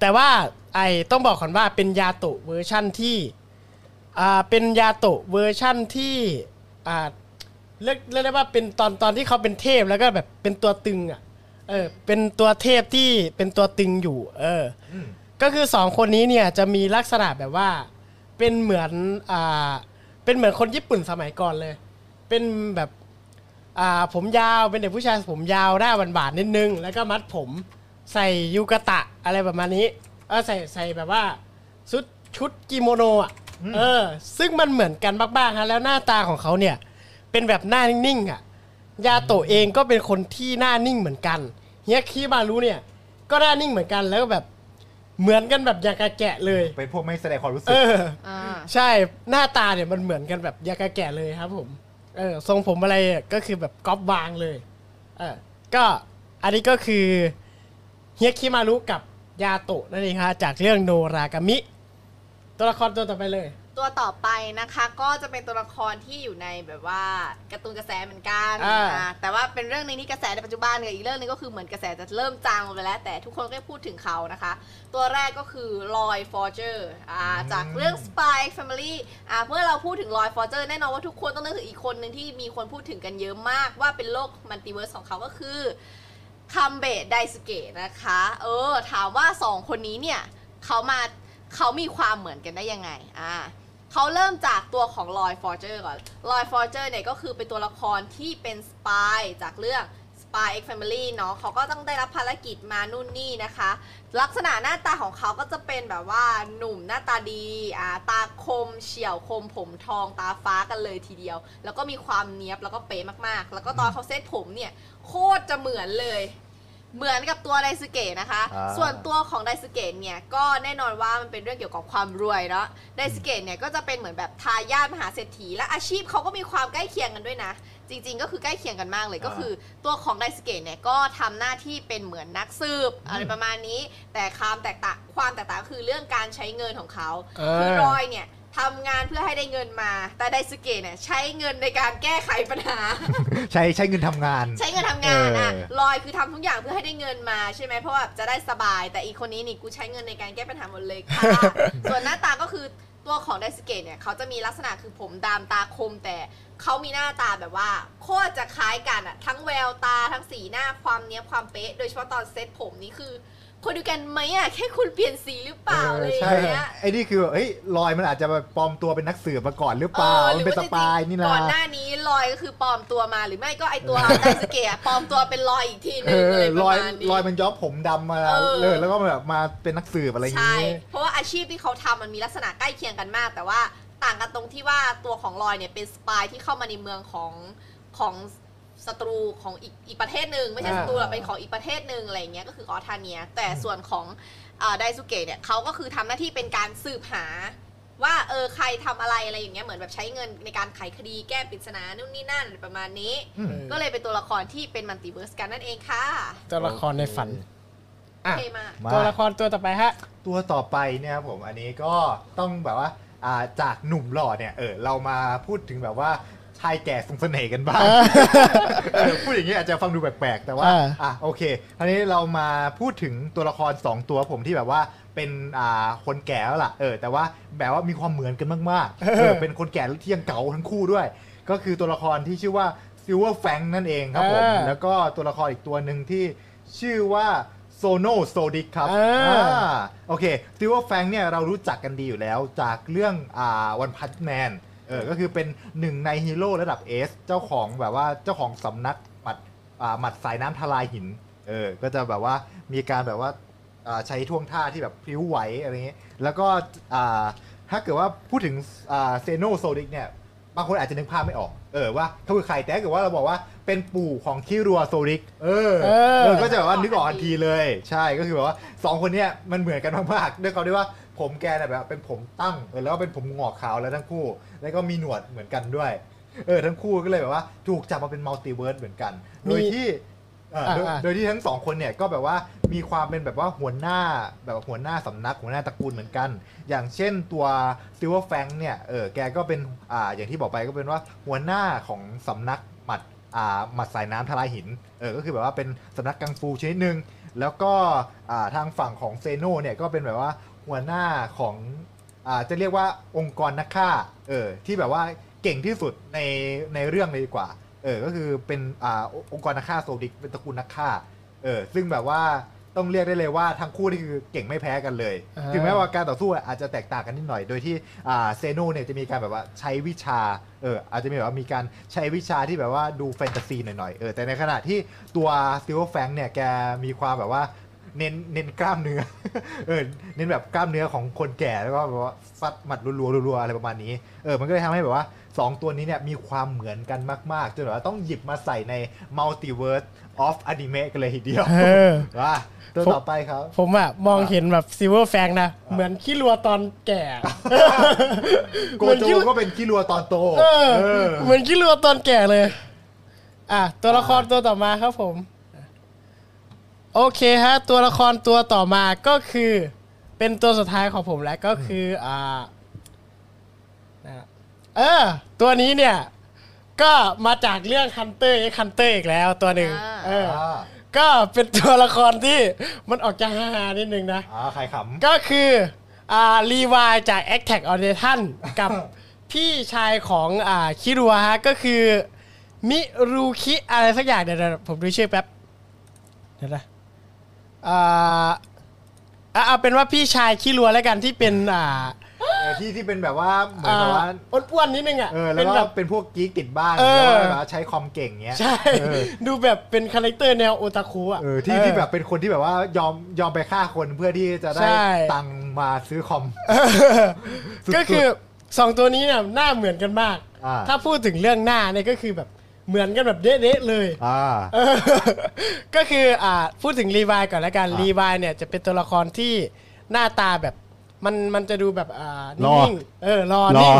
แต่ว่าไอต้องบอกก่อนว่าเป็นยาโตะเวอร์ชั่นที่อ่าเป็นยาโตะเวอร์ชั่นที่อ่าเรียกเรียกได้ว่าเป็นตอนตอนที่เขาเป็นเทพแล้วก็แบบเป็นตัวตึงอะ เออเป็นตัวเทพที่เป็นตัวตึงอยู่ เอออืมก็คือสองคนนี้เนี่ยจะมีลักษณะแบบว่า เป็นเหมือนอ่าเป็นเหมือนคนญี่ปุ่นสมัยก่อนเลย เป็นแบบอ่าผมยาวเป็นเด็กผู้ชายผมยาวหน้าบานๆนิดนึง แล้วก็มัดผมใส่ยูกะตะอะไรประมาณนี้เออใส่ใส่แบบว่าชุดชุดกิโมโนอะเออ ซึ่งมันเหมือนกันมากๆฮะแล้วหน้าตาของเขาเนี่ย เป็นแบบหน้านิ่งๆอะยาโตะเองก็เป็นคนที่หน้านิ่งเหมือนกัน เฮียคิมารุเนี่ย ก็หน้านิ่งเหมือนกันแล้วก็แบบเหมือนกันแบบอยากกะแกะเลย เป็นพวกไม่แสดงความรู้สึเอกออ่าใช่หน้าตาเนี่ยมันเหมือนกันแบบยากาแก่เลยครับผม เออทรงผมอะไรอะก็คือแบบก๊อปวางเลยเออก็อันนี้ก็คือเฮียกคิมารุกับยาโตะนั่นเองครับจากเรื่องโนรากามิ ตัวละครตัวต่อไปเลย ตัวต่อไปนะคะ ก็จะเป็นตัวละครที่อยู่ในแบบว่าการ์ตูนกระแสเหมือนกันอ่า อ่าแต่ว่าเป็นเรื่องหนึ่งที่กระแสในปัจจุบันกับอีกเรื่องหนึ่งก็คือเหมือนกระแสจะเริ่มจางลงไปแล้ว แต่ทุกคนก็พูดถึงเขานะคะ ตัวแรกก็คือลอยด์ฟอร์เจอร์อ่าจากเรื่อง Spy Family อ่าเมื่อเราพูดถึงลอยด์ฟอร์เจอร์แน่นอนว่าทุกคนต้องนึกถึงอีกคนหนึ่งที่มีคนพูดถึงกันเยอะมากว่าเป็นโลกมัลติเวิร์สของเขาก็คือ คัมเบะไดสเกะนะคะ เออ ถามว่าสองคนนี้เนี่ยเขามาเขามีความเหมือนกันได้ยังไง อ่า เขาเริ่มจากตัวของลอยฟอร์เจอร์ก่อนลอยฟอร์เจอร์เนี่ยก็คือเป็นตัวละครที่เป็น spy จากเรื่อง Spy X Family เนาะเขาก็ต้องได้รับภารกิจมานู่นนี่นะคะ ลักษณะหน้าตาของเขาก็จะเป็นแบบว่าหนุ่มหน้าตาดีอ่าตาคมเฉี่ยวคมผมทองตาฟ้ากันเลยทีเดียว แล้วก็มีความเนี้ยบแล้วก็เป๊ะมากๆ แล้วก็ตอนเขาเซตผมเนี่ย โคตรจะเหมือนเลย เหมือนกับตัวไดซึเกะนะคะ อ่าส่วนตัวของไดซึเกะเนี่ยก็แน่นอนว่ามันเป็นเรื่องเกี่ยวกับความรวยเนาะไดซึเกะเนี่ยก็จะเป็นเหมือนแบบทายาทมหาเศรษฐีและอาชีพเขาก็มีความใกล้เคียงกันด้วยนะ จริง ๆ ก็คือใกล้เคียงกันมากเลยอ่า ก็คือ ตัวของไดซึเกะเนี่ยก็ทำหน้าที่เป็นเหมือนนักสืบอะไรประมาณนี้ แต่ความแตกต่างความแตกต่างก็คือเรื่องการใช้เงินของเขา เออ คือรอยเนี่ย ทำงานเพื่อให้ได้เงินมา แต่ไดซึเกะเนี่ยใช้เงินในการแก้ไขปัญหา ใช้ใช้เงินทำงาน ใช้เงินทำงานอะเออ ลอยคือทำทุกอย่างเพื่อให้ได้เงินมาใช่ไหมเพราะว่าจะได้สบาย แต่อีกคนนี้นี่กูใช้เงินในการแก้ปัญหาหมดเลยค่ะ ส่วนหน้าตาก็คือตัวของไดสเกตเนี่ยเขาจะมีลักษณะคือผมดำตาคม แต่เขามีหน้าตาแบบว่า โคตรจะคล้ายกันอะทั้งแววตาทั้งสีหน้าความเนี้ยบความเป๊ะ โดยเฉพาะตอนเซ็ตผมนี่คือ คนดูกันไหมอะแค่คุณเปลี่ยนสีหรือเปล่าอะไรอย่างใช่เงี้ยไอ้นี่คือเฮ้ยลอยมันอาจจะแบบปลอมตัวเป็นนักสืบมาก่อนหรือเปล่าออมันเป็นหสรือว่ปายจริงๆนี่นะก่อนหน้านี้ลอยก็คือปลอมตัวมาหรือไม่ก็ไอตัวไดสเกตปลอมตัวเป็นลอยอีกทีเอนึงออะไรปลระอยมาณนี้ลอยมันย้อมผมดำมาเออเลยแล้วก็แบบมาเป็นนักสืบอะไรอย่างใช่งี้เพราะว่าอาชีพที่เขาทำมันมีลักษณะใกล้เคียงกันมาก แต่ว่าต่างกันตรงที่ว่าตัวของลอยเนี่ยเป็นสปายที่เข้ามาในเมืองของของ ศัตรูของอีกอีกประเทศหนึ่งไม่ใช่อ่าศัตรูหรอกเป็นของอีกประเทศหนึ่งอะไรอย่างเงี้ยก็คือออทาเนีย แต่ส่วนของไดซูเกะเนี่ยเขาก็คือทำหน้าที่เป็นการสืบหาว่าเออใครทำอะไรอะไรอย่างเงี้ยเหมือนแบบใช้เงินในการไขคดีแก้ปริศนานู่นนี่นั่นประมาณนี้อืมก็เลยเป็นตัวละครที่เป็น multiverse กันนั่นเองค่ะ ตัวละครในฝันอะเท่มากมาตัวละครตัวต่อไปฮะ ตัวต่อไปเนี่ยครับผมอันนี้ก็ต้องแบบว่าอ่าจากหนุ่มหล่อเนี่ยเออเรามาพูดถึงแบบว่า ชายแก่ทรงเสน่ห์กันบ้างเออพูดอย่างนี้อาจจะฟังดูแปลกๆ แต่ว่าอ่าอะโอเคทีนี้เรามาพูดถึงตัวละคร 2 ตัวผมที่แบบว่าเป็นอ่าคนแก่แล้วล่ะเออแต่ว่าแบบว่ามีความเหมือนกันมากๆเออเป็นคนแก่ที่ยังเก๋าทั้งคู่ด้วย ก็คือตัวละครที่ชื่อว่าซิลเวอร์แฟงนั่นเองครับผมอ่าแล้วก็ตัวละครอีกตัวหนึ่งที่ชื่อว่าเซโนโซดิกครับอ่าอ่าโอเคซิลเวอร์แฟงเนี่ยเรารู้จักกันดีอยู่แล้วจากเรื่องอ่า One Punch Man เออก็คือเป็นหนึ่งในฮีโร่ระดับ S เจ้าของแบบว่าเจ้าของสำนักหมัดอ่าหมัดสายน้ำทลายหินเออก็จะแบบว่ามีการแบบว่าอ่าใช้ท่วงท่าที่แบบพลิ้วไหวอะไรเงี้ยแล้วก็อ่าถ้าเกิดว่าพูดถึงเซโนโซดิกเนี่ยบางคนอาจจะนึกภาพไม่ออก เออว่าเขาคือใครแต่ถ้าเกิดว่าเราบอกว่าเป็นปู่ของคิรัวโซริก เออเออ เออก็จะแบบว่านึกออกทันทีเลย ใช่ก็คือแบบว่าสองคนเนี้ยมันเหมือนกันมากๆด้วยเขาด้วยว่า ผมแกเนี่ยแบบเป็นผมตั้งเออแล้วก็เป็นผมงอกขาวแล้วทั้งคู่ แล้วก็มีหนวดเหมือนกันด้วย เออทั้งคู่ก็เลยแบบว่าถูกจับมาเป็น multiverse เหมือนกัน โดยที่เอ่อโดยอ่าๆโดยที่ทั้งสองคนเนี่ยก็แบบว่ามีความเป็นแบบว่าหัวหน้าแบบว่าหัวหน้าสำนักหัวหน้าตระกูลเหมือนกัน อย่างเช่นตัวซิลเวอร์แฟงเนี่ยเออแกก็เป็นอ่าอย่างที่บอกไปก็เป็นว่าหัวหน้าของสำนักหมัดอ่าหมัดสายน้ำทลายหินเออก็คือแบบว่าเป็นสำนักกังฟูชนิดหนึ่งแล้วก็อ่าทางฝั่งของเซโนเนี่ยก็เป็นแบบว่า หัวหน้าของอ่าจะเรียกว่าองค์กรนักฆ่าเออที่แบบว่าเก่งที่สุดในในเรื่องเลยดีกว่า เออก็คือเป็นอ่าองค์กรนักฆ่าโซดิกเป็นตระกูลนักฆ่าเออซึ่งแบบว่าต้องเรียกได้เลยว่าทั้งคู่นี่คือเก่งไม่แพ้กันเลย อ่า ถึงแม้ว่าการต่อสู้อาจจะแตกต่างกันนิดหน่อย โดยที่อ่าเซโนเนี่ยจะมีการแบบว่าใช้วิชา เอออาจจะมีแบบว่ามีการใช้วิชาที่แบบว่าดูแฟนตาซีหน่อยๆ เออแต่ในขณะที่ตัวซิลเวอร์แฟงเนี่ยแกมีความแบบว่า เน้นเน้นกล้ามเนื้อ เออ เน้นแบบกล้ามเนื้อของคนแก่แล้วก็แบบว่าฟัดหมัดรัวๆรัวๆอะไรประมาณนี้ เออ มันก็เลยทำให้แบบว่าสองตัวนี้เนี่ยมีความเหมือนกันมากๆ จนแบบว่าต้องหยิบมาใส่ใน Multiverse of Anime กันเลยทีเดียวเออ ว่าตัวต่อไปครับ ผมอะมองเห็นแบบซิลเวอร์แฟงนะ เหมือนขี้รัวตอนแก่ โกเหมือนโจขี้ก็เป็นขี้รัวตอนโตเออเออ เหมือนขี้รัวตอนแก่เลย อะ ตัวละครตัวต่อมาครับผม โอเคฮะ ตัวละครตัวต่อมาก็คือ เป็นตัวสุดท้ายของผมแล้วก็คืออ่านะเออ ตัวนี้เนี่ย ก็มาจากเรื่อง Hunter x Hunter อีกแล้วตัวหนึ่งอ่า เออ อ่าก็เป็นตัวละครที่มันออกจะฮาๆนิดนึงนะ อ่าใครขำ ก็คืออ่ารีวายจาก a t t a c k on Titan กับ พี่ชายของอ่าคิรัวฮะก็คือ มิรุคิอะไรสักอย่างเดี๋ยวๆผมดูชื่อแป๊บ เดี๋ยวนะ อ่าอะเอาเป็นว่าพี่ชายคิรัวแล้วกันที่เป็นอ่าเออที่ที่เป็นแบบว่าเหมือนอ่าแบบว่าอ้วนๆนิดนึงอะเออแล้เป็วนก็แบบ เป็นพวกกิ๊กติดบ้านเออ แล้วก็แบบว่าใช้คอมเก่งเงี้ย ใช่ เออ ดูแบบเป็น character แนวโอตาคุอะ เออที่ที่แบบเป็นคนที่แบบว่ายอมยอมไปฆ่าคนเพื่อที่จะได้ใช่ ตังค์มาซื้อคอม สุดๆก็คือสองตัวนี้เนี่ยหน้าเหมือนกันมาก อ่า ถ้าพูดถึงเรื่องหน้าเนี่ยก็คือแบบ เหมือนกันแบบเด๊ะๆเลยอ่าเออก็คืออ่าพูดถึงรีวายก่อนแล้วกันอะรีวายเนี่ยจะเป็นตัวละครที่หน้าตาแบบมันมันจะดูแบบอ่ารอนิ่งๆเออรอรอนิ่ง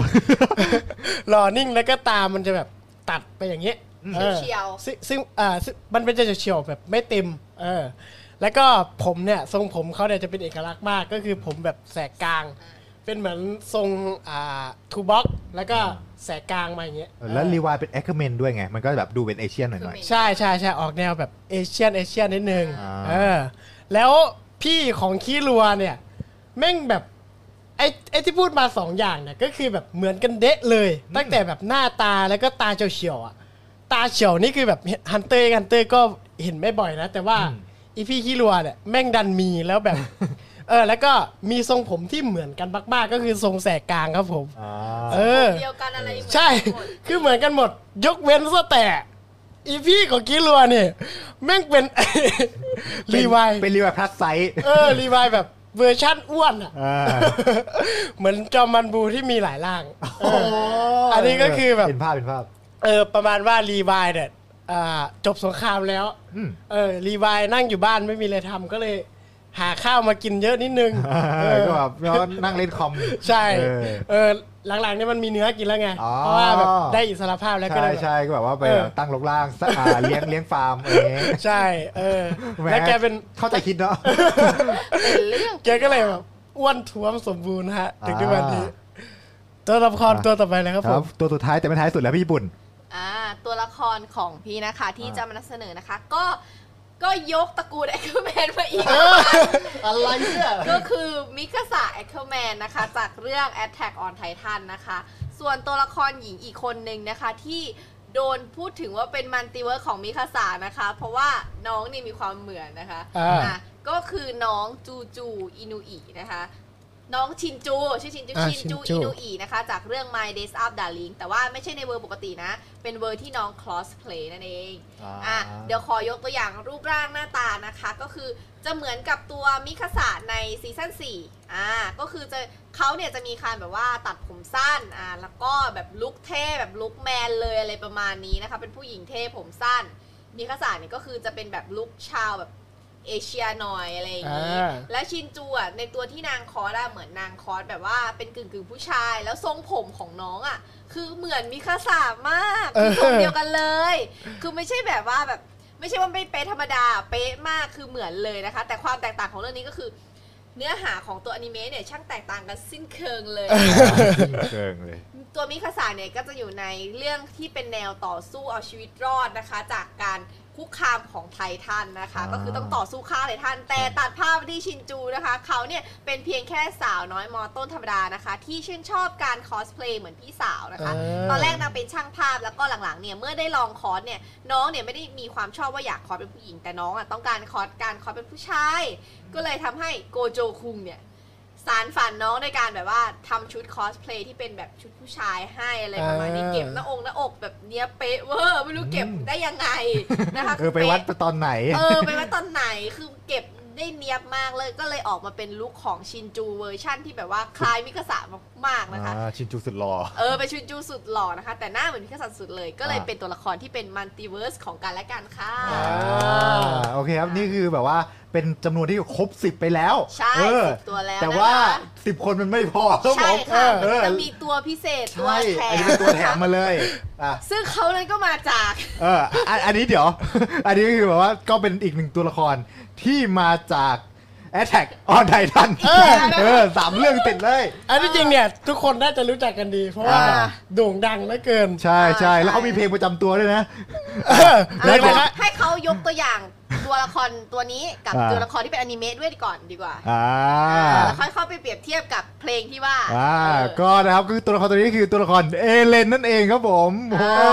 รอนิ่งแล้วก็ตามันจะแบบตัดไปอย่างเงี้ยออเฉี่ยวๆซึ่งซึ่งอ่าซึ่งมันเป็นจะเฉี่ยวๆแบบไม่เต็มเออแล้วก็ผมเนี่ยทรงผมเขาเนี่ยจะเป็นเอกลักษณ์มากก็คือผมแบบแสกกลาง เป็นเหมือนทรงอ่า two block แล้วก็แสกกลางมาอย่างเงี้ยแล้วรีวายเป็นแอคเคอร์แมนด้วยไง มันก็แบบดูเป็น Asian หน่อยใช่ใช่ใช่ออกแนวแบบ Asian Asian นิดนึงอ่าเออแล้วพี่ของคีรัวเนี่ย แม่งแบบไอ้ไอ้ที่พูดมาสองอย่างเนี่ยก็คือแบบเหมือนกันเดะเลย ตั้งแต่แบบหน้าตาแล้วก็ตาเฉี่ยวๆอะตาเฉี่ยวนี่คือแบบ Hunter Hunter ก็เห็นไม่บ่อยนะ แต่ว่าอีพี่คีรัวเนี่ยแม่งดันมีแล้วแบบ เออแล้วก็มีทรงผมที่เหมือนกันมากๆก็คือทรงแสกกลางครับผมๆอ่าเออ เดียวกันอะไรเหมือนใช่กันหมดคือเหมือนกันหมด ยกเว้นซะแต่อีพี่ของคิรัวเนี่ย แม่งเป็น รีวายเป็นรีวาย plus size เออรีวายแบบเวอร์ชั่นอ้วนอะ อ่าเหมือนจอมมารบูที่มีหลายร่างเอออันนี้ก็คือแบบเห็นภาพเป็นภาพ เออประมาณว่ารีวายเนี่ยอ่าจบสงครามแล้วอืมเออรีวายนั่งอยู่บ้านไม่มีอะไรทำก็เลย หาข้าวมากินเยอะนิดนึงเออก็แบบแล้วนั่งเล่นคอม ใช่เออเออหลังๆเนี่ยมันมีเนื้อกินแล้วไงอ๋อเพราะว่าแบบได้อิสรภาพแล้วก็ใช่เลยแบบใช่ก็แบบว่าไปเออตั้งรกรากซะอ่าเลี้ยงเลี้ยงฟาร์มอะไรอย่างเงี้ยใช่ เออหมแล้วแกเป็นเข้าใจคิดเนาะเป็นเรื่องแกก็เลยแบบอ้วนท้วมสมบูรณ์ฮะ ถึงทุกวันนี้อ่าตัวละครตัวต่อไปเลยครับครับผมตัวสุดท้ายแต่ไม่ท้ายสุดแล้วพี่ญี่ปุ่น อ่า ตัวละครของพี่นะคะที่อ่าจะมานำเสนอนะคะ ก็ ก็ยกตระกูลแอคเคอร์แมนมาอีก อะไรเนี่ยก็คือมิคาสะแอคเคอร์แมนนะคะ จากเรื่อง Attack on Titan นะคะ ส่วนตัวละครหญิงอีกคนหนึ่งนะคะที่โดนพูดถึงว่าเป็น multiverse ของมิคาสะนะคะ เพราะว่าน้องนี่มีความเหมือนนะคะอ่าอะก็คือน้องจูจูอินุอินะคะ น้องชินจูชื่อชินจูอ่าชินจูชินจูอินุอินะคะ จากเรื่อง My Dress-Up Darling แต่ว่าไม่ใช่ในเวอร์ปกตินะ เป็นเวอร์ที่น้อง cosplay นั่นเองอ่าอะเดี๋ยวขอยกตัวอย่างรูปร่างหน้าตานะคะ ก็คือจะเหมือนกับตัวมิคาสะในซีซั่น4อ่าก็คือจะเขาเนี่ยจะมีการแบบว่าตัดผมสั้นอ่าแล้วก็แบบลุคเท่แบบลุคแมนเลยอะไรประมาณนี้นะคะ เป็นผู้หญิงเท่ผมสั้นมิคาสะเนี่ยก็คือจะเป็นแบบลุคชาวแบบ เอเชียหน่อยอะไรอย่างนี้ อ่า และชินจูอะในตัวที่นางคอสอะเหมือนนางคอสแบบว่าเป็นกึ่งกึ่งๆผู้ชาย แล้วทรงผมของน้องอะ คือเหมือนมิคาสามากคือทรงเดียวกันเลย คือไม่ใช่แบบว่าแบบ ไม่ใช่ว่าไม่เป๊ะธรรมดา เป๊ะมากคือเหมือนเลยนะคะ แต่ความแตกต่างของเรื่องนี้ก็คือ เนื้อหาของตัวอนิเมะเนี่ยช่างแตกต่างกันสิ้นเชิงเลยเกิงเลย ตัวมิคาสะเนี่ยก็จะอยู่ในเรื่องที่เป็นแนวต่อสู้เอาชีวิตรอดนะคะ จากการ คุกคามของไททันนะคะอ่าก็คือต้องต่อสู้ฆ่าไททันแต่ตัดภาพไปที่ชินจูนะคะ เขาเนี่ยเป็นเพียงแค่สาวน้อยมอต้นธรรมดานะคะ ที่ชื่นชอบการคอสเพลย์เหมือนพี่สาวนะคะเออตอนแรกนางเป็นช่างภาพแล้วก็หลังๆเนี่ยเมื่อได้ลองคอสเนี่ยน้องเนี่ยไม่ได้มีความชอบว่าอยากคอสเป็นผู้หญิงแต่น้องอะต้องการคอสการคอสเป็นผู้ชาย ก็เลยทำให้โกโจคุงเนี่ย สานฝันน้องในการแบบว่าทำชุดคอสเพลย์ที่เป็นแบบชุดผู้ชายให้อะไรประมาณนี้อ่าเก็บหน้าอกหน้าอกแบบเนี้ยเป๊ะเวอร์ไม่รู้เก็บได้ยังไงนะคะเออไปวัดตอนไหน เออไปวัดตอนไหนคือเก็บ ได้เนียบมากเลยก็เลยออกมาเป็นลุคของชินจูเวอร์ชั่นที่แบบว่าคล้ายมิคาสะมากๆนะคะ อ่าชินจูสุดหล่อ เออเป็นชินจูสุดหล่อนะคะ แต่หน้าเหมือนมิกาสะสุดเลย ก็เลยอ่า เป็นตัวละครที่เป็นมัลติเวิร์สของกันและกันค่ะ อ่าโอเคครับ นี่คือแบบว่าเป็นจำนวนที่ครบสิบไปแล้วใช่เออสิบตัวแล้วแต่นะคะว่าสิบคนมันไม่พอครับผใช่มค่ะเออจะมีตัวพิเศษตัวใช่แถอันมนี้เป็นตัวแถมมาเลยอะ ซึ่งเขานั้นก็มาจาก เอออันอันนี้เดี๋ยว อันนี้คือแบบว่าก็เป็นอีกหนึ่งตัวละคร ที่มาจาก Attack on Titan เออ เออสามเรื่องติดเลย อันที่จริงเนี่ย ทุกคนน่าจะรู้จักกันดี เพราะว่าอ่า โด่งดังเหลือเกิน ใช่ใช่ใช่แล้วเขามีเพลงประจำตัวด้วยนะ เออแล้แล้ววเดี๋ยวนะ ให้เขายกตัวอย่าง ตัวละครตัวนี้กับอ่า ตัวละครที่เป็นอนิเมะด้วยก่อนดีกว่าอ่าแล้วค่อยเข้าไปเปรียบเทียบกับเพลงที่ว่าอ่าเออ ก็นะครับคือตัวละครตัวนี้คือตัวละครเอเลนนั่นเองครับผมอ่าโอ้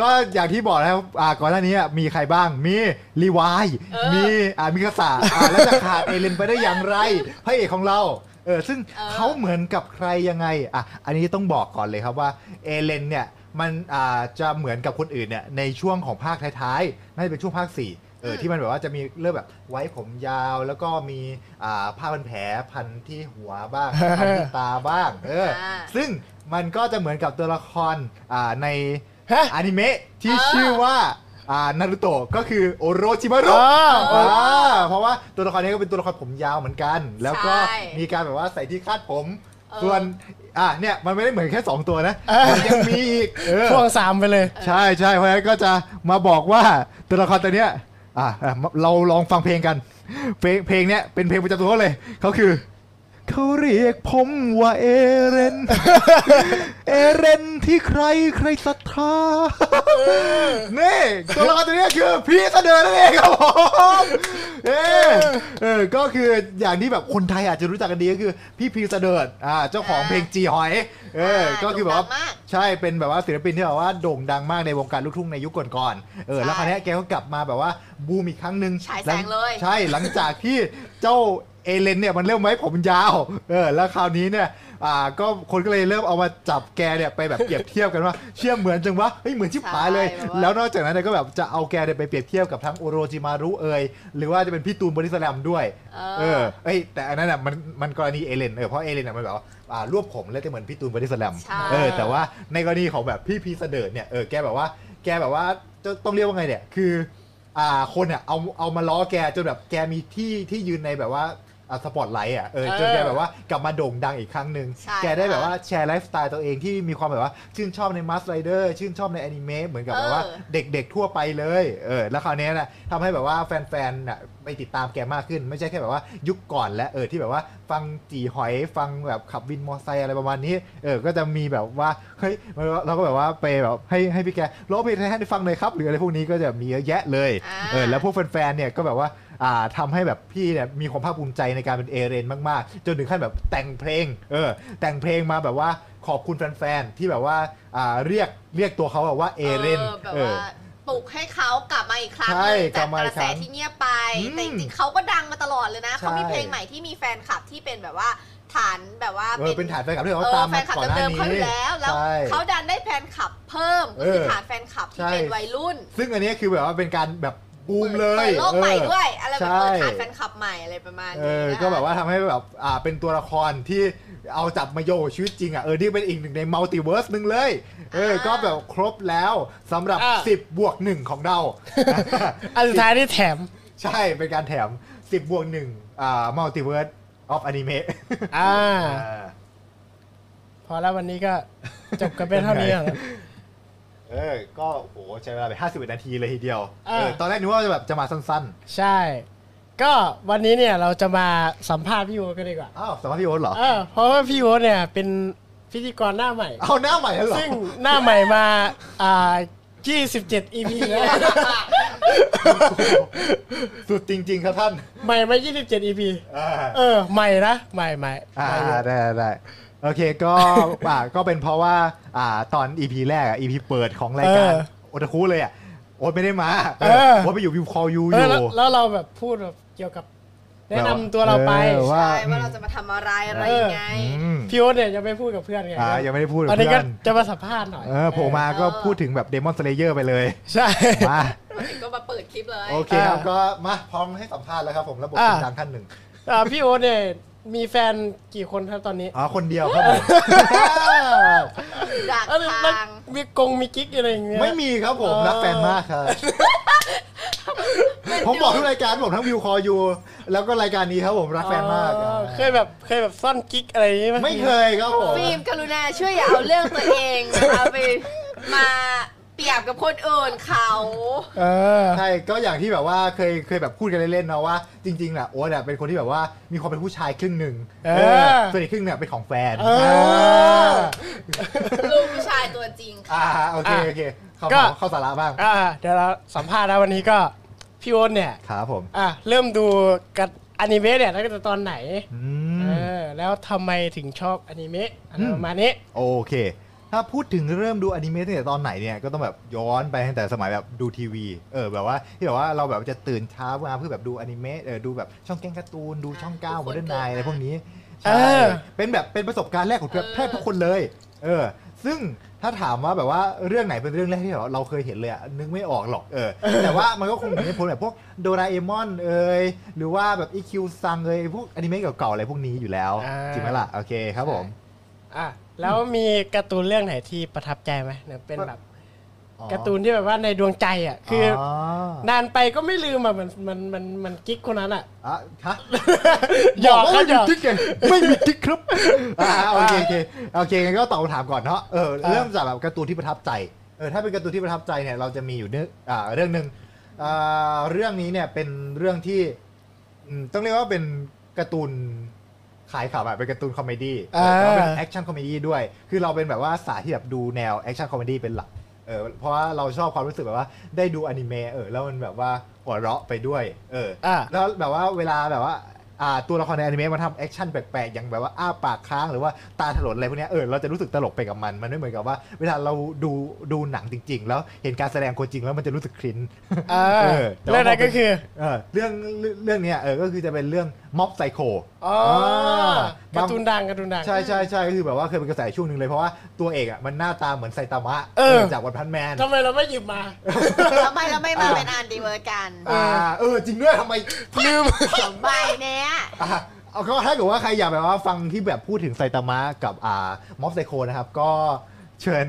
ก็อย่างที่บอกนะครับอ่าก่อนหน้านี้มีใครบ้างมีรีวายเออ มีอ่ามิคาสะอ่าแล้วจะขาดเอเลนไปได้อย่างไรพระเอกของเราเออซึ่งเออเขาเหมือนกับใครยังไงอะอันนี้ต้องบอกก่อนเลยครับว่าเอเลนเนี่ยมันอ่าจะเหมือนกับคนอื่นเนี่ยในช่วงของภาคท้ายๆน่าจะเป็นช่วงภาค4 เออที่มันแบบว่าจะมีเริ่มแบบไว้ผมยาวแล้วก็มีอ่าผ้าพันแผลพันที่หัวบ้างพันที่ตาบ้างเอออ่าซึ่งมันก็จะเหมือนกับตัวละครอ่าในฮะอนิเมะที่เออชื่อว่าอ่านารูโตะก็คือโอโรชิมารุอ่าอ่าเพราะว่าตัวละครนี้ก็เป็นตัวละครผมยาวเหมือนกัน แล้วก็ใช่มีการแบบว่าใส่ที่คาดผมเออส่วนอะเนี่ยมันไม่ได้เหมือนแค่ 2 ตัวนะเออมันยังมีอีกเออพ่วงสามไปเลย ใช่ใช่เพราะฉะนั้นก็จะมาบอกว่าตัวละครตัวเนี้ย อ่าเราลองฟังเพลงกัน เพลงเพลงเนี้ยเป็นเพลงประจำตัวเขาเลยเขาคือ เขาเรียกผมว่าเอเรน เอเรนที่ใครใครศรัทธา นี่ตัวละครตัวนี้คือพีสะเดิดนั่นเองครับผมเออเออก็คืออย่างที่แบบคนไทยอาจจะรู้จักกันดีก็คือ พี่พีเสเดิร์ดอ่าเจ้าของเพลงจี่หอย เออ ก็คือแบบว่าโด่งดังมากใช่เป็นแบบว่าศิลปินที่แบบว่าโด่งดังมากในวงการลูกทุ่งในยุคก่อนๆเออแล้วคราวเนี้ยแกก็กลับมาแบบว่าบูมอีกครั้งหนึ่งฉายแสงเลย ใช่หลังจากที่เจ้า เอเรนเนี่ยมันเริ่มไว้ผมยาว เออ แล้วคราวนี้เนี่ย อ่า ก็คนก็เลยเริ่มเอามาจับแกเนี่ยไปแบบเปรียบเทียบกันว่า เชี่ยเหมือนจังวะ เฮ้ยเหมือนชิบหายเลย ใช่แบบว่า แล้วนอกจากนั้นเนี่ยก็แบบจะเอาแกเนี่ยไปเปรียบเทียบกับทั้งโอโรจิมารุเอยหรือว่าจะเป็นพี่ตูนบอดี้สแลมด้วยเออ เอ้ยแต่อันนั้นอะมันมันกรณีเอเรนเออเพราะเอเรนอะมันแบบว่าอ่ารวบผมแล้วจะเหมือนพี่ตูนบอดี้สแลมใช่ เออแต่ว่าในกรณีของแบบพี่พีสะเดิดเนี่ยเออแกแบบว่าแกแบบว่าจะต้องเรียกว่าไงเนี่ยคืออ่าคนอะเอาเอามาล้อแกจนแบบแกมีที่ที่ยืนในแบบว่าอ่า สปอตไลท์อะเออจนแกแบบว่ากลับมาโด่งดังอีกครั้งหนึ่งใช่แกได้แบบค่ะว่าแชร์ไลฟ์สไตล์ตัวเองที่มีความแบบว่าชื่นชอบในมาสไรเดอร์ชื่นชอบในอนิเมะเหมือนกับแบบว่าเออเด็กๆทั่วไปเลยเออแล้วคราวเนี้ยนะทำให้แบบว่าแฟนๆน่ะไปติดตามแกมากขึ้น ไม่ใช่แค่แบบว่ายุคก่อนและเออที่แบบว่าฟังจี่หอยฟังแบบขับวินมอไซค์อะไรประมาณนี้เออก็จะมีแบบว่าเฮ้ยเราก็แบบว่าไปแบบให้ให้พี่แกร้องเพลงไทยให้ฟังเลยครับ หรืออะไรพวกนี้ก็จะมีเยอะแยะเลยอ่าเออแล้วพวกแฟนๆเนี่ยก็แบบว่า อ่าทำให้แบบพี่เนี่ยมีความภาคภูมิใจในการเป็นเอเรนมากๆ จนถึงขั้นแบบแต่งเพลงเออแต่งเพลงมาแบบว่าขอบคุณแฟนๆที่แบบว่าอ่าเรียกเรียกตัวเขาแบบว่าเอเรนแบบเออว่าปลุกให้เขากลับมาอีกครั้งใช่หนึ่งกลัจากบมากอีระกแสครั้งที่เงียบไปอืมแต่จริงๆเขาก็ดังมาตลอดเลยนะใช่เขามีเพลงใหม่ที่มีแฟนคลับที่เป็นแบบว่าฐานแบบว่าเออเป็นฐานแฟนคลับที่เอเขาอตามแฟมานคลับก่อนหน้าเดิมๆนี้เขาอยู่แล้วแล้วใช่เขาดันได้แฟนคลับเพิ่มก็คือเออฐานแฟนคลับที่ใช่เป็นวัยรุ่น ซึ่งอันนี้คือแบบว่าเป็นการแบบ บูมเลยปิดโลกใหม่เออด้วยอะไรแบบใช่เปิดฐานแฟนคลับใหม่อะไรประมาณเอนี้อนะคะก็แบบว่าทำให้แบบอ่าเป็นตัวละครที่เอาจับมาโยงกับชีวิตจริงอะเออที่เป็นอีกหนึ่งในมัลติเวิร์สหนึ่งเลยเอออ่าก็แบบครบแล้วสำหรับอ่า10บวกหนึ่งของเราอันสุดท้ายที่แถม ใช่เป็นการแถม 10บวกหนึ่งอ่า multiverse of anime อ่าพอแล้ววันนี้ก็จบกันเป็นเท่านี้เหรอ เออ ก็โหใช้เวลาไป51นาทีเลยทีเดียวอ่าเออตอนแรกนึกว่าจะแบบจะมาสั้นใช่ ก็วันนี้เนี่ยเราจะมาสัมภาษณ์พี่โอ๊ตกันดีกว่าๆ อ้าวสัมภาษณ์พี่โอ๊ตเหรอ เออเพราะว่าพี่โอ๊ตเนี่ยเป็นพิธีกรหน้าใหม่ เอาหน้าใหม่แล้วเหรอซึ่งหน้าใหม่มาอ่า27 EP แล้วสุดจริง ๆ ครับท่านใหม่ไหม27 EP อ่าเออใหม่นะใหม่ใหม่อ่าใหม่อยู่ได้ได้ได้ โอเคก็อ่าก็เป็นเพราะว่าอ่าตอน EP แรกอะ EP เปิดของรายการโอตาคุเลยอะโอ๊ตไม่ได้มาเออโอ๊ตไปอยู่วิวคอยูอเอยู่อแล้วแล้วเราแบบพูดแบบเกี่ยวกับ แนะนำตัวเราไปออว่า ใช่ว่าเราจะมาทำอะไรอะไรเออยังไง อืมพี่โอ๊ตเนี่ยจะไปพูดกับเพื่อนไงอ่ายังไม่ได้พูดกับอันนี้เพื่ก็อนจะมาสัมภาษณ์หน่อยเออโผล่มาก็พูดถึงแบบเดมอนสเลเยอร์ไปเลยใช่ มาก็มาเปิดคลิปเลย โอเคครับก็มาพร้อมให้สัมภาษณ์แล้วครับผมระบบอ่าคุณดังท่านหนึ่ง อ่าพี่โอ๊ตเนี่ย มีแฟนกี่คนครับตอนนี้อ๋อคนเดียวครับผม ดักเอ้ยแล้วทาง มีกงมีกิ๊กอะไรอย่างเงี้ย ไม่มีครับผมเออรักแฟนมากครับ ผมบอกทุกรายการผมทั้งวิวคอยูแล้วก็รายการนี้ครับผมรักแฟนมากอ๋อเคยแบบเคยแบบซ่อนกิ๊กอะไรอย่างงี้ไหมไม่เคยครับผม ฟิล์มกรุณาช่วยอย่าเอาเรื่องตัวเองนะคะไปมา เปรียบกับคนอื่นเขา เออ ใช่ก็อย่างที่แบบว่าเคยเคยแบบพูดกันเล่นๆเนาะว่าจริงๆน่ะโอ๊ตอะเป็นคนที่แบบว่ามีความเป็นผู้ชายครึ่งหนึ่งเออเออ ส่วนอีกครึ่งเนี่ยเป็นของแฟนเออ ลูกผู้ชายตัวจริงค่ะ อ่าโอเคอะโอเคเข้าก็ เข้าสาระบ้างอ่าเดี๋ยวเราสัมภาษณ์นะวันนี้ก็พี่โอ๊ตเนี่ยครับผมอะเริ่มดูกับอนิเมะเนี่ยตั้งแต่ตอนไหนอืเอม อแล้วทำไมถึงชอบอนิเมะอะไรอืม ประมาณนี้ โอเค ถ้าพูดถึงเริ่มดูอนิเมะตั้งแต่ตอนไหนเนี่ยก็ต้องแบบย้อนไปตั้งแต่สมัยแบบดูทีวี เออแบบว่าที่แบบว่าเราแบบจะตื่นเช้ามาเพื่อแบบดูอนิเมะเออดูแบบช่องแกงการ์ตูนดูช่องเก้าทุกโมคนเดิร์นเกิไนดมาอะไรพวกนี้เอใช่อเป็นแบบเป็นประสบการณ์แรกของเออแทบทุกคนเลย เออ ซึ่งถ้าถามว่าแบบว่าเรื่องไหนเป็นเรื่องแรกที่แบบว่าเราเคยเห็นเลยอะนึกไม่ออกหรอกเออ แต่ว่ามันก็คงมีผลแบบพวกโดราเอมอนเอยหรือว่าแบบอีคิวซังเอยพวกอนิเมะเก่าๆอะไรพวกนี้อยู่แล้วอ่าจริงไหมล่ะโอเคครับผมอะ แล้วมีการ์ตูนเรื่องไหนที่ประทับใจไหมเนี่ยเป็นแบบการ์ตูนที่แบบว่าในดวงใจอะ คือออนานไปก็ไม่ลืมอะมันมันมันมันกิ๊กคนนั้นอะอะฮะหยอกบก็ว่าหยอกไม่มีทิกไงไม่มีทิกครับอ่าโอเคโอเคโอเคงั้นก็ตอบคำถามก่อนเนาะเอออ่าเริ่มจากแบบการ์ตูนที่ประทับใจเออถ้าเป็นการ์ตูนที่ประทับใจเนี่ยเราจะมีอยู่เนื้ออ่าเรื่องหนึ่งอ่าเรื่องนี้เนี่ยเป็นเรื่องที่อืมต้องเรียกว่าเป็นการ์ตูน ขายข่าวแบบเป็นการ์ตูนคอมเมดี้อ่าแล้วเป็นแอคชั่นคอมเมดี้ด้วย คือเราเป็นแบบว่าสายที่แบบดูแนวแอคชั่นคอมเมดี้เป็นหลักเออเพราะว่าเราชอบความรู้สึกแบบว่าได้ดูอนิเมะเออแล้วมันแบบว่าหัวเราะไปด้วย เอออะแล้วแบบว่าเวลาแบบว่าอ่า ตัวละครในอนิเมะมันทำ action แปลกๆ อย่างแบบว่าอ้าปากค้างหรือว่าตาถลนอะไรพวกเนี้ยเออเราจะรู้สึกตลกไปกับมัน มันไม่เหมือนกับว่า เวลาเราดูดูหนังจริง ๆ แล้วเห็นการแสดงคนจริงแล้วมันจะรู้สึก cringe อ่าเออแต่เรื่ว่าองนั้นก็คือเออเรื่องเรื่องเรื่องเนี้ยเออก็คือจะเป็นเรื่อง Mob Psycho อ๋อการ์ตูนดังการ์ตูนดังใช่ใช่ใช่ก็คือแบบว่าเคยเป็นกระแสช่วงหนึ่งเลยเพราะว่าตัวเอกอะมันหน้าตาเหมือนไซตามะเออจาก One Punch Man ทำไมเราไม่หยิบมาทำไมเราไม่มาเป็นอันดีเวอร์กันอ่าเออจริงด้วยทำไมลืมสองใบเนี้ยอะเอาก็ถ้าเกิดว่าใครอยากแบบว่าฟังที่แบบพูดถึงไซตามะกับอ่า Mob Psycho นะครับ ก็เชิญ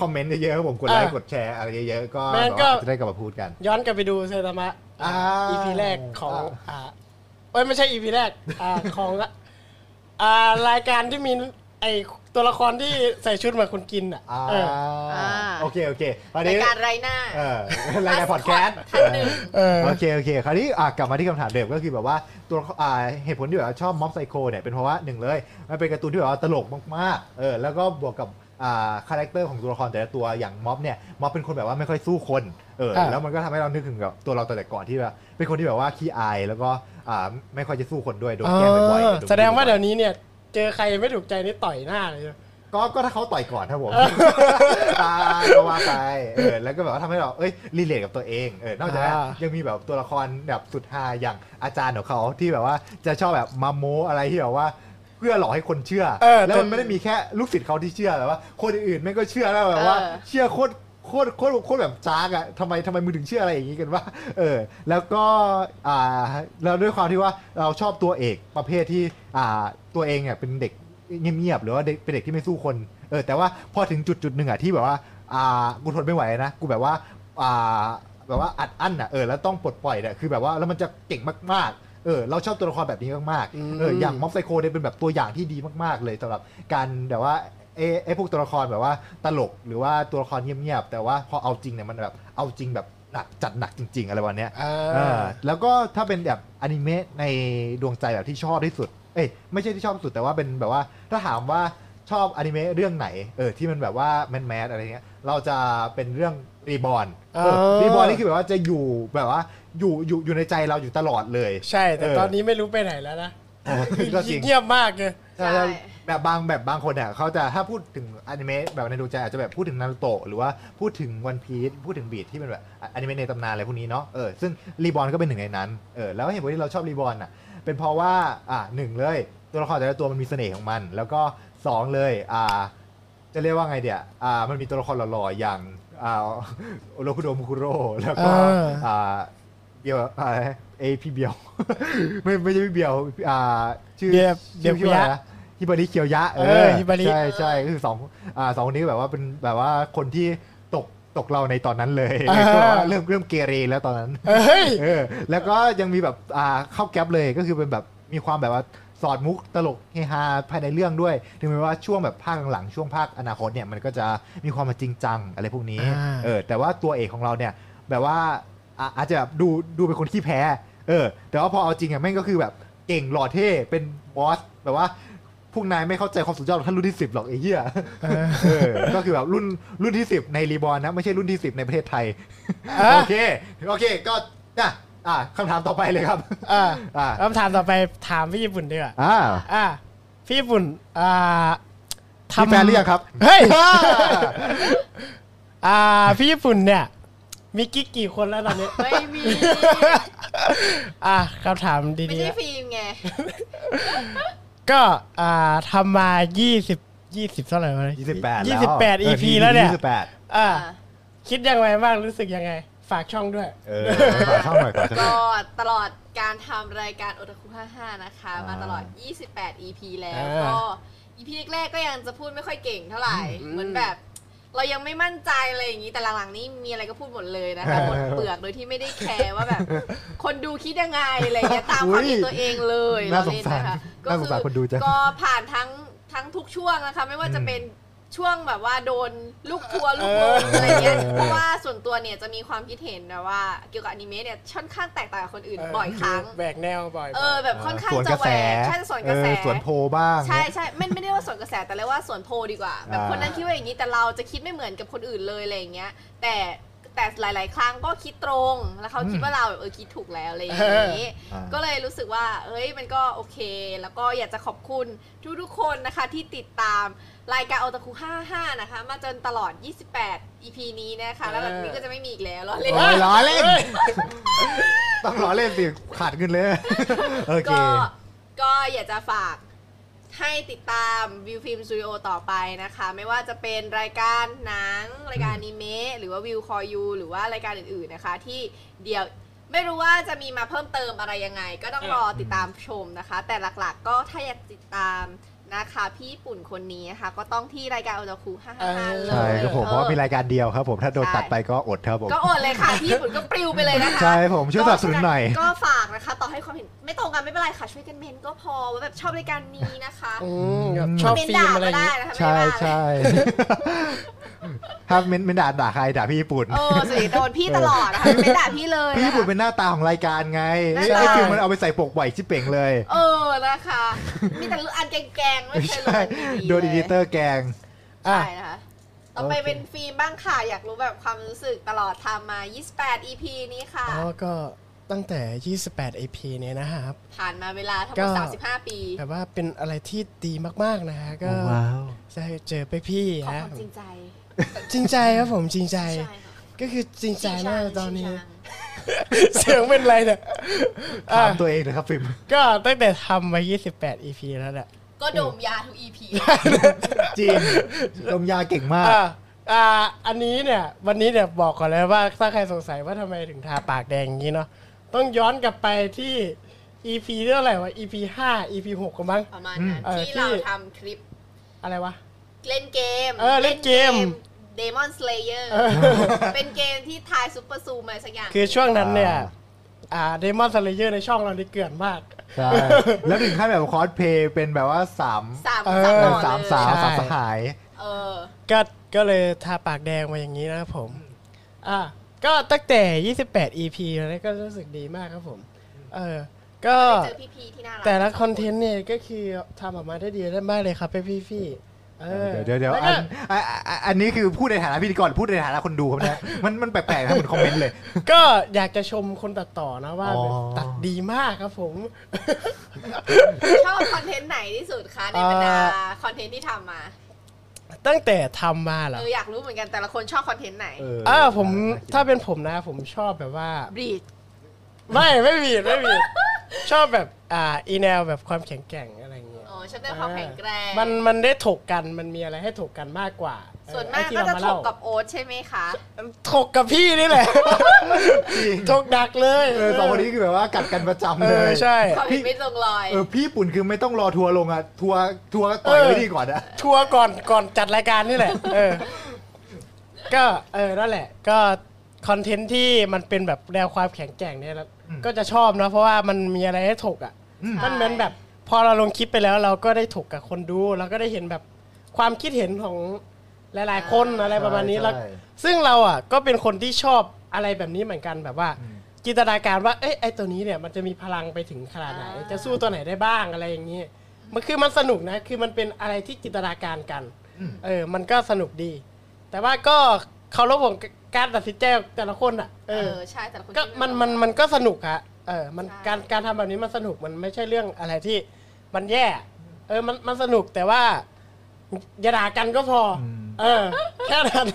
comment เยอะๆครับผมกดไลค์อะกดแชร์อะไรเยอะๆก็แม่งแบบก็ว่าจะได้กลับมาพูดกัน ย้อนกลับไปดูไซตามะ อ่า EP แรกของอ่าอ่าเอ้ยไม่ใช่ EP แรกอ่าของอ่ารายการที่มีไอ ตัวละครที่ใส่ชุดเหมือนคนกินอะอ่าเอออ่าโอเคโอเคคราวรายนี้การไรหน้า เออรายการพอดแคสต์ท่านหนึ่ง เออ โอเคโอเคคราวนี้อะกลับมาที่คำถามเดิมก็คือแบบว่าตัวอ่าเหตุผลที่แบบว่าชอบ Mob Psycho เนี่ยเป็นเพราะว่าหนึ่งเลยมันเป็นการ์ตูนที่แบบว่าตลกมากๆเออแล้วก็บวกกับอ่า character ของตัวละครแต่ละตัวอย่างม็อบเนี่ยม็อบเป็นคนแบบว่าไม่ค่อยสู้คนเอออ่าแล้วมันก็ทำให้เรานึกถึงกับตัวเราแต่ก่อนที่แบบเป็นคนที่แบบว่าขี้อายแล้วก็อ่าไม่ค่อยจะสู้คนด้วยโดนแกล้งบ่อยเออๆโน แสดงว่าบ่เดี๋อยยวนี้เนี่ย เจอใครไม่ถูกใจนี่ต่อยหน้าเลยๆก็ก็ถ้าเขาต่อยก่อนครับผมอ่าก็ว่าไปเออแล้วก็แบบว่าทำให้เราเอ้ยรีเลทกับตัวเองเออนอกจากนั้นอ่า ยังมีแบบตัวละครแบบสุดฮาอย่างอาจารย์ของเขาที่แบบว่าจะชอบแบบมาโมอะไรที่แบบว่า เพื่อหลอกให้คนเชื่อ เออแล้วมันแต่ไม่ได้มีแค่ลูกศิษย์เขาที่เชื่อแต่ว่า คนอื่นๆไม่ก็เชื่อแล้วแบบว่า เออ เชื่อโคตร โคตรโคตรโคตรแบบจ้ากอะทำไมทำไมมึงถึงเชื่ออะไรอย่างนี้กันว่า เออ แล้วก็อ่าแล้วด้วยความที่ว่าเราชอบตัวเอกประเภทที่อ่าตัวเองเนี่ยเป็นเด็กเงียบๆหรือว่าเด็กเป็นเด็กที่ไม่สู้คน เออ แต่ว่าพอถึงจุดจุดๆหนึ่งอะที่แบบว่า อ่า กูทนไม่ไหวนะ กูแบบว่า อ่า แบบว่าอัดอั้นอะเออ แล้วต้องปลดปล่อยเนี่ยคือแบบว่า แล้วมันจะเก่งมากๆ เออ เราชอบตัวละครแบบนี้มากๆ เออ อย่างม็อบไซโคเนี่ยเป็นแบบตัวอย่างที่ดีมากๆ เลยสำหรับการแบบว่า เอไอพวกตัวละครแบบว่าตลกหรือว่าตัวละครเงียบๆแต่ว่าพอเอาจริงเนี่ยมันแบบเอาจริงแบบหนักจัดหนักจริง ๆ อะไรวันเนี้ยอ่าเออแล้วก็ถ้าเป็นแบบอนิเมะในดวงใจแบบที่ชอบที่สุด เอ้ยไม่ใช่ที่ชอบที่สุดแต่ว่าเป็นแบบว่าถ้าถามว่าชอบอนิเมะเรื่องไหนเออที่มันแบบว่าแมน mass อะไรเงี้ยเราจะเป็นเรื่องรีบอ n อ๋อรีบอ n นี่คือแบบว่าจะอยู่แบบว่าอยู่อยู่อยู่ในใจเราอยู่ตลอดเลย ใช่แต่เออตอนนี้ไม่รู้ไปไหนแล้วนะโอ้ก็จริงเงียบมากเลยใช่ใช่ แบบบางแบบบางคนเนี่ยเขาจะถ้าพูดถึงอนิเมะแบบในดวงใจอาจจะแบบพูดถึงนารูโตะหรือว่าพูดถึงวันพีซพูดถึงบีทที่เป็นแบบอนิเมะในตำนานอะไรพวกนี้เนาะเออซึ่งรีบอ n ก็เป็นหนึ่งในนั้นเออแล้วเหตุผลที่เราชอบรีบอ n อะเป็นเพราะว่าอ่าหนึ่งเลยตัวละครแต่ละตัวมันมีเสน่ห์ของมัน แล้วก็สองเลยอ่าจะเรียกว่าไงเดี๋ยอ่ามันมีตัวละครหล่อๆอย่างอ่าโอโรคุโดมุคุโร่แล้วก็อ่าอ่าเบียวอ่าเอยพี่เบียวไม่ไม่ใช่พี่เบียวอ่าชื่อเบียร์เบียร์ชื่อคุยะว่าอะไรนะ ฮิบาริเคียวยะเออฮิบาริ ใช่ใช่ก็คือสองอ่าสองคนนี้แบบว่าเป็นแบบว่าคนที่ตกตกเราในตอนนั้นเลยอ่า ก็แบบว่าเริ่มเริ่มเกเรแล้วตอนนั้น เฮ้ย เออแล้วก็ยังมีแบบอ่าเข้าแก๊ปเลยก็คือเป็นแบบมีความแบบว่าสอดมุกตลกเฮฮาภายในเรื่องด้วย ถึงแม้ว่าช่วงแบบภาคหลังๆช่วงภาคอนาคตเนี่ยมันก็จะมีความมาจริงจังอะไรพวกนี้อ่า เออแต่ว่าตัวเอกของเราเนี่ยแบบว่าอะอาจจะแบบดูดูเป็นคนขี้แพ้ เออ แต่ว่าพอเอาจริงอะแม่งก็คือแบบเก่งหล่อเท่เป็นบอสแบบว่า พวกนายไม่เข้าใจความสุดยอดของท่านรุ่นที่สิบหรอกไอ้เหี้ยเออเออก็คือแบบรุ่นรุ่นที่สิบในรีบอลนะไม่ใช่รุ่นที่สิบในประเทศไทยอะโอเคโอเคก็นะอะคำถามต่อไปเลยครับอ่าอ่าคำถามต่อไปถามพี่ญี่ปุ่นดีกว่าอ่าอ่าพี่ญี่ปุ่นอ่ามีแฟนหรือยังครับเฮ้ยอ่าพี่ญี่ปุ่นเนี่ย มีกิ๊กกี่คนแล้วตอนนี้ไม่มี อะคำถามไม่ดีใช่ฟิล์มไงๆ ก็อ่าทำมา20 20เท่าไหร่วะ28แล้ว28 EP แล้วเนี่ยยี่สิบแปดอ่าอะคิดยังไงบ้างรู้สึกยังไง ฝากช่องด้วย เออฝากช่องหน่อยก่อนก็ตลอดการทำรายการโอตาคุ55 นะคะอ่ามมาตลอด 28 EP แล้วอ่าก็ EP แรกๆก็ยังจะพูดไม่ค่อยเก่งเท่าไหร่อืมเหมือนแบบ เรายังไม่มั่นใจอะไรอย่างนี้แต่หลังๆนี้มีอะไรก็พูดหมดเลยนะคะหมดเปลือกโดยที่ไม่ได้แคร์ว่าแบบ คนดูคิดยังไงอะไรเงี้ยตามความคิดตัวเองเลยน่าเราสงเล่นสารนะคะน่าสงสารคนดูจังก็ผ่านทั้งทั้งทุกช่วงนะคะ ไม่ว่าจะเป็น ช่วงแบบว่าโดนลูกทัวร์ลูกวงเออออะไรเงี้ยเพราะว่าส่วนตัวเนี่ยจะมีความคิดเห็นแบบว่า เกี่ยวกับอนิเมะเนี่ยค่อนข้างแตกต่างกับคนอื่นบ่อยครั้ง แบกแนวบ่อยเออแบบค่อนข้างสวนจะกระแหวแสกใช่จะสวนกระแส เออสวนโพบ้าง ใช่ใช่ไม่ไม่ได้ว่าสวนกระแสแต่เรียกว่าสวนโพดีกว่า แบบอ่าคนนั้นคิดว่าอย่างนี้แต่เราจะคิดไม่เหมือนกับคนอื่นเลยอะไรอย่างเงี้ย แต่แต่หลาย ๆ ครั้งก็คิดตรงแล้วเขาคิดว่าเราแบบเออคิดถูกแล้วอะไรอย่างนี้ อ่า ก็เลยรู้สึกว่า เอ้ยมันก็โอเค แล้วก็อยากจะขอบคุณทุกๆคนนะคะที่ติดตาม รายการโอตาคุ55 นะคะ มาจนตลอด 28 EP นี้นะคะ แล้วหลังจากนี้ก็จะไม่มีอีกแล้วรอเล่น โอ้ยล้อเล่น ต้องล้อเล่นสิขาดเงินเลย โอเค ก็ก็อยากจะฝากให้ติดตามวิวฟิล์มสตูดิโอต่อไปนะคะ ไม่ว่าจะเป็นรายการหนัง รายการอนิเมะหรือว่าวิวคอยูหรือว่ารายการอื่นๆนะคะ ที่เดี๋ยวไม่รู้ว่าจะมีมาเพิ่มเติมอะไรยังไง ก็ต้องรอติดตามชมนะคะ แต่หลักๆ ก็ถ้าอยากติดตาม นะคะพี่ญี่ปุ่นคนนี้นะคะก็ต้องที่รายการโอตาคุ55เลย ใช่ครับผมเพราะว่ามีรายการเดียวครับผมถ้าโดนใช่ ตัดไปก็อดครับผมก็อดเลยค่ะพี่ญี่ปุ่นก็ปลิวไปเลยนะคะ ใช่ผมช่วยสนับสนุนหน่อย ก็ฝากนะคะ ต่อให้ความเห็นไม่ตรงกันไม่เป็นไรค่ะ ช่วยกันเมนก็พอว่าแบบชอบรายการนี้นะคะอืมแบบชอบเมนฟิด่าล์มอะไรก็อย่างได้งี้ นะคะไม่ใช่ได้ว่าใช่ ถ้าเม้นเม้นด่าด่าใครด่าพี่ญี่ปุ่น เออสิโดนพี่ตลอดนะคะไม่ด่าพี่เลยพี่นะญี่ปุ่นคะเป็นหน้าตาของรายการไงหน้าไอ้ตาไอ้ฟิลมันเอาไปใส่ปกบ่อยชิบเป่งเลย เออนะคะมีแต่อันแกงๆไม่เคยลงใช่อันดีๆโดนเลอียดิเตอร์แกงอะใช่นะคะต่อไปโอเคเป็นฟิล์มบ้างค่ะ อยากรู้แบบความรู้สึกตลอดทำมา 28 EP นี้ค่ะอ๋อก็ตั้งแต่ 28 AP เนี่ยนะครับ ผ่านมาเวลาทั้งหก็มด35 ปีแบบว่าเป็นอะไรที่ดีมากๆนะฮะก็ว้าวจะเจอไปพี่ขอคฮะวามจริงใจ จริงใจครับผมจริงใจ ใช่ค่ะก็คือจริงใจมากตอนนี้จริงจังเสียงเป็นไรเนี่ยอะถามตัวเองนะครับฟิล์มก็ตั้งแต่ทำมา 28 EP แล้วแหละ ก็ดมยาทุก EP จริงดมยาเก่งมาก อะอ่าอันนี้เนี่ย วันนี้เนี่ยบอกก่อนเลยว่าถ้าใครสงสัยว่าทำไมถึงทาปากแดงอย่างนี้เนาะต้องย้อนกลับไปที่ EP เท่าไหร่วะ EP 5 EP 6กันมั้งประมาณนั้นเออที่ที่ เราทำคลิปอะไรวะ เล่นเกมเออเล่นเกม Demon Slayer เป็นเกมที่ทาย super zoom อะไรสักอย่าง คือช่วงนั้นเนี่ยอ่าอ่า Demon Slayer ในช่องเรานี่เกลื่อนมาก ใช่ แล้วถึงขั้นแบบคอสเพลย์เป็นแบบว่าสามสามเออสามเอตออนสามเลยสาวใช่สามสหาย เออ ก็ก็เลยทาปากแดงมาอย่างนี้นะครับผม อะก็ตั้งแต่ 28 EP แล้วก็รู้สึกดีมากครับผม เออ ก็เจอพี่ๆที่น่ารักแต่ละคอนเทนต์เนี่ยก็คือทำออกมาได้ดีได้มากเลยครับพี่พี่ๆ เออเดี๋ยวเดี๋ยวแล้วอัก็นอันอันอันนี้คือพูดในฐานะพิธีกรพูดในฐานะคนดูครับเนี่ยมันมันแปลกๆนะเหมือนคอมเมนต์เลย ก็อยากจะชมคนตัดต่อนะว่าอ๋อแบบตัดดีมากครับผม ชอบคอนเทนต์ไหนที่สุดคะในบรรดาคอนเทนต์ที่ทำมา ตั้งแต่ทำมาเหรเออออยากรู้เหมือนกันแต่ละคนชอบคอนเทนต์ไหนเอออ่าผมถ้าเป็นผมนะ ผมชอบแบบว่าบรีดไม่ไม่มีไม่มีชอบแบบอ่าอีแนวแบบความแข็งแกร่ง อะไรเงี้ยอ๋อชอบในความแข็งแกร่งมันมันได้ถกกันมันมีอะไรให้ถกกันมากกว่าเออส่วนมากไอ้ที่ก็เราจะมาถเล่ากกับโอ๊ตใช่ไหมคะถกกับพี่นี่แหละถกดักเลยเออสองคนนี้คือแบบว่ากัดกันประจำเอเลอยใช่ความเห็นไม่ตรงรอยเออพี่ปุ่นคือไม่ต้องรอทัวร์ลงอะทัวร์ทัวร์ก็ต่อยไว้ดีก่อนอะทัวร์ก่อนก่อนจัดรายการนี่แหละเออก็เออนั่นแหละ ก็คอนเทนต์ที่มันเป็นแบบแนวความแข็งแกร่งเนี่ยแล้วก็จะชอบนะเพราะว่ามันมีอะไรให้ถกอะอืมมันเหมือนแบบ พอเราลงคลิปไปแล้วเราก็ได้ถกกับคนดูเราก็ได้เห็นแบบความคิดเห็นของหลาย ๆ คนอะไรประมาณนี้แล้วใช่ซึ่งเราอะก็เป็นคนที่ชอบอะไรแบบนี้เหมือนกันแบบว่าอืมจินตนาการว่าเอ้ยไอตัวนี้เนี่ยมันจะมีพลังไปถึงขนาดไหนอ่าจะสู้ตัวไหนได้บ้างอะไรอย่างนี้มันคือมันสนุกนะคือมันเป็นอะไรที่จินตนาการกันอืมเออ มันก็สนุกดี แต่ว่าก็เคารพของการตัดสินใจของแต่ละคนอะเอเอออใช่แต่ละคนก็คิดไมันมันมันก็สนุกอะ เออมันใช่การการทำแบบนี้มันสนุกมันไม่ใช่เรื่องอะไรที่มันแย่ เออมันมันสนุกแต่ว่าอย่าด่ากันก็พออม เออ แค่นั้น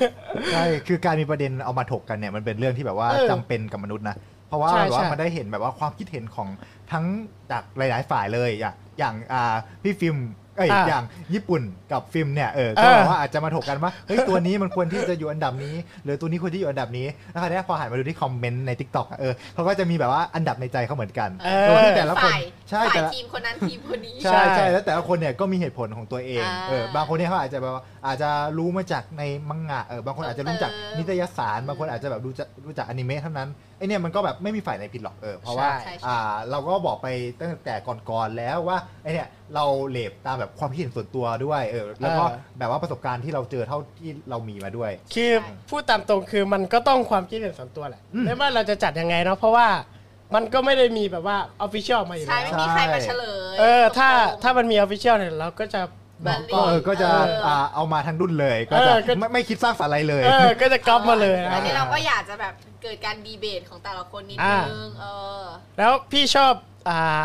ใช่คือการมีประเด็นเอามาถกกันเนี่ยมันเป็นเรื่องที่แบบว่าเออจำเป็นกับมนุษย์นะ เพราะว่าใช่แบบว่าใช่ มันได้เห็นแบบว่าความคิดเห็นของทั้งจากหลาย ๆ ฝ่ายเลย อย่างอย่างอ่าพี่ฟิล์มเอ้ยอ่าอย่างญี่ปุ่นกับฟิล์มเนี่ยเออเอก็อแบบว่าอาจจะมาถกกันว่าเฮ้ยตัวนี้มันควรที่จะอยู่อันดับนี้ หรือตัวนี้ควรที่อยู่อันดับนี้แล้วคราวเนี้ยพอหันมาดูที่คอมเมนต์ใน t ิ k t o k อะเออเขาก็จะมีแบบว่าอันดับในใจเขาเหมือนกันเออโดยที่แต่ละคนฝ่ายใช่ฝ่าแต่ยละ ทีมคนนั้นทีมคนนี้ใช่ใช่แล้วแต่ละคนเนี่ยก็มีเหตุผลของตัวเองอ่าเออบางคนเนี่ยเขาอาจจะแบบว่าอาจจะรู้มาจากในมังงะเออบางคนอาจจะรู้จากเออนิตยสารบางคนอาจจะแบบดูจากรู้จากอนิเมะเท่านั้น ไอเนี่ยมันก็แบบไม่มีฝ่ายไหนผิดหรอกเออเพราะว่าใช่ อ่าเราก็บอกไปตั้งแต่ก่อนๆแล้วว่าไอเนี่ยเรา rate ตามแบบความคิดเห็นส่วนตัวด้วยเออแล้วก็เออ แบบว่าประสบการณ์ที่เราเจอเท่าที่เรามีมาด้วย คือใช่พูดตามตรงคือมันก็ต้องความคิดเห็นส่วนตัวแหละอืม ไม่ว่าเราจะจัดยังไงเนาะเพราะว่ามันก็ไม่ได้มีแบบว่า official มาอยู่ใช่แล้ว ไม่มีใครมาเฉลยเออถ้าตรงๆ ถ้ามันมี official เนี่ยเราก็จะบอ กมันก่อนเออก็จะเอออ่่าเอามาทั้งดุนเลย ก็จะเออก็ ไม่ไม่คิดสร้างสรรค์อะไรเลย เออก็จะก๊อปมาเลยนะอันนี้เราก็อยากจะแบบเกิดการดีเบตของแต่ละคนนิดอ่านึงเออแล้วพี่ชอบอ่า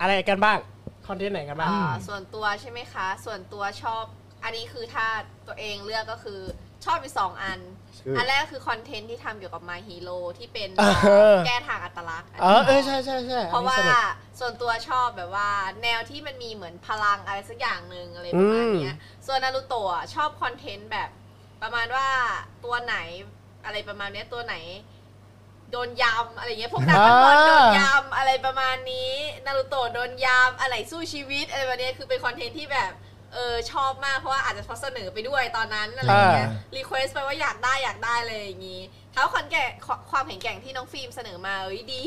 อะไรกันบ้างคอนเทนต์ไหนกันบ้าง อ่าส่วนตัวใช่ไหมคะ ส่วนตัวชอบ อันนี้คือถ้าตัวเองเลือกก็คือชอบอยู่สองอัน คืออัอันแรกคือคอนเทนต์ที่ทำเกี่ยวกับ My Hero ที่เป็นเออ แก้ทางอัตลักษณ์เออเออใช่ใช่ใช่เพราะว่าอันนี้สนุก ส่วนตัวชอบแบบว่า แนวที่มันมีเหมือนพลังอะไรสักอย่างหนึ่งอะไรประมาณเนี้ยส่วนนารูโตะชอบ content แบบประมาณว่าตัวไหนอะไรประมาณเนี้ยตัวไหน โดนยำอะไรเงี้ยพวกนักฟุตบอลอ่าโดนยำอะไรประมาณนี้นารูโตะโดนยำอะไรสู้ชีวิตอะไรแบบเนี้ยคือเป็น content ที่แบบ เออชอบมากเพราะว่าอาจจะเพราะเสนอไปด้วยตอนนั้นอะไรเงี้ย request ไปว่าอยากได้อยากได้เลยอย่างงี้ถ้าคอนแก่ความแข็งแกร่งที่น้องฟิล์มเสนอมาเอ้ยดี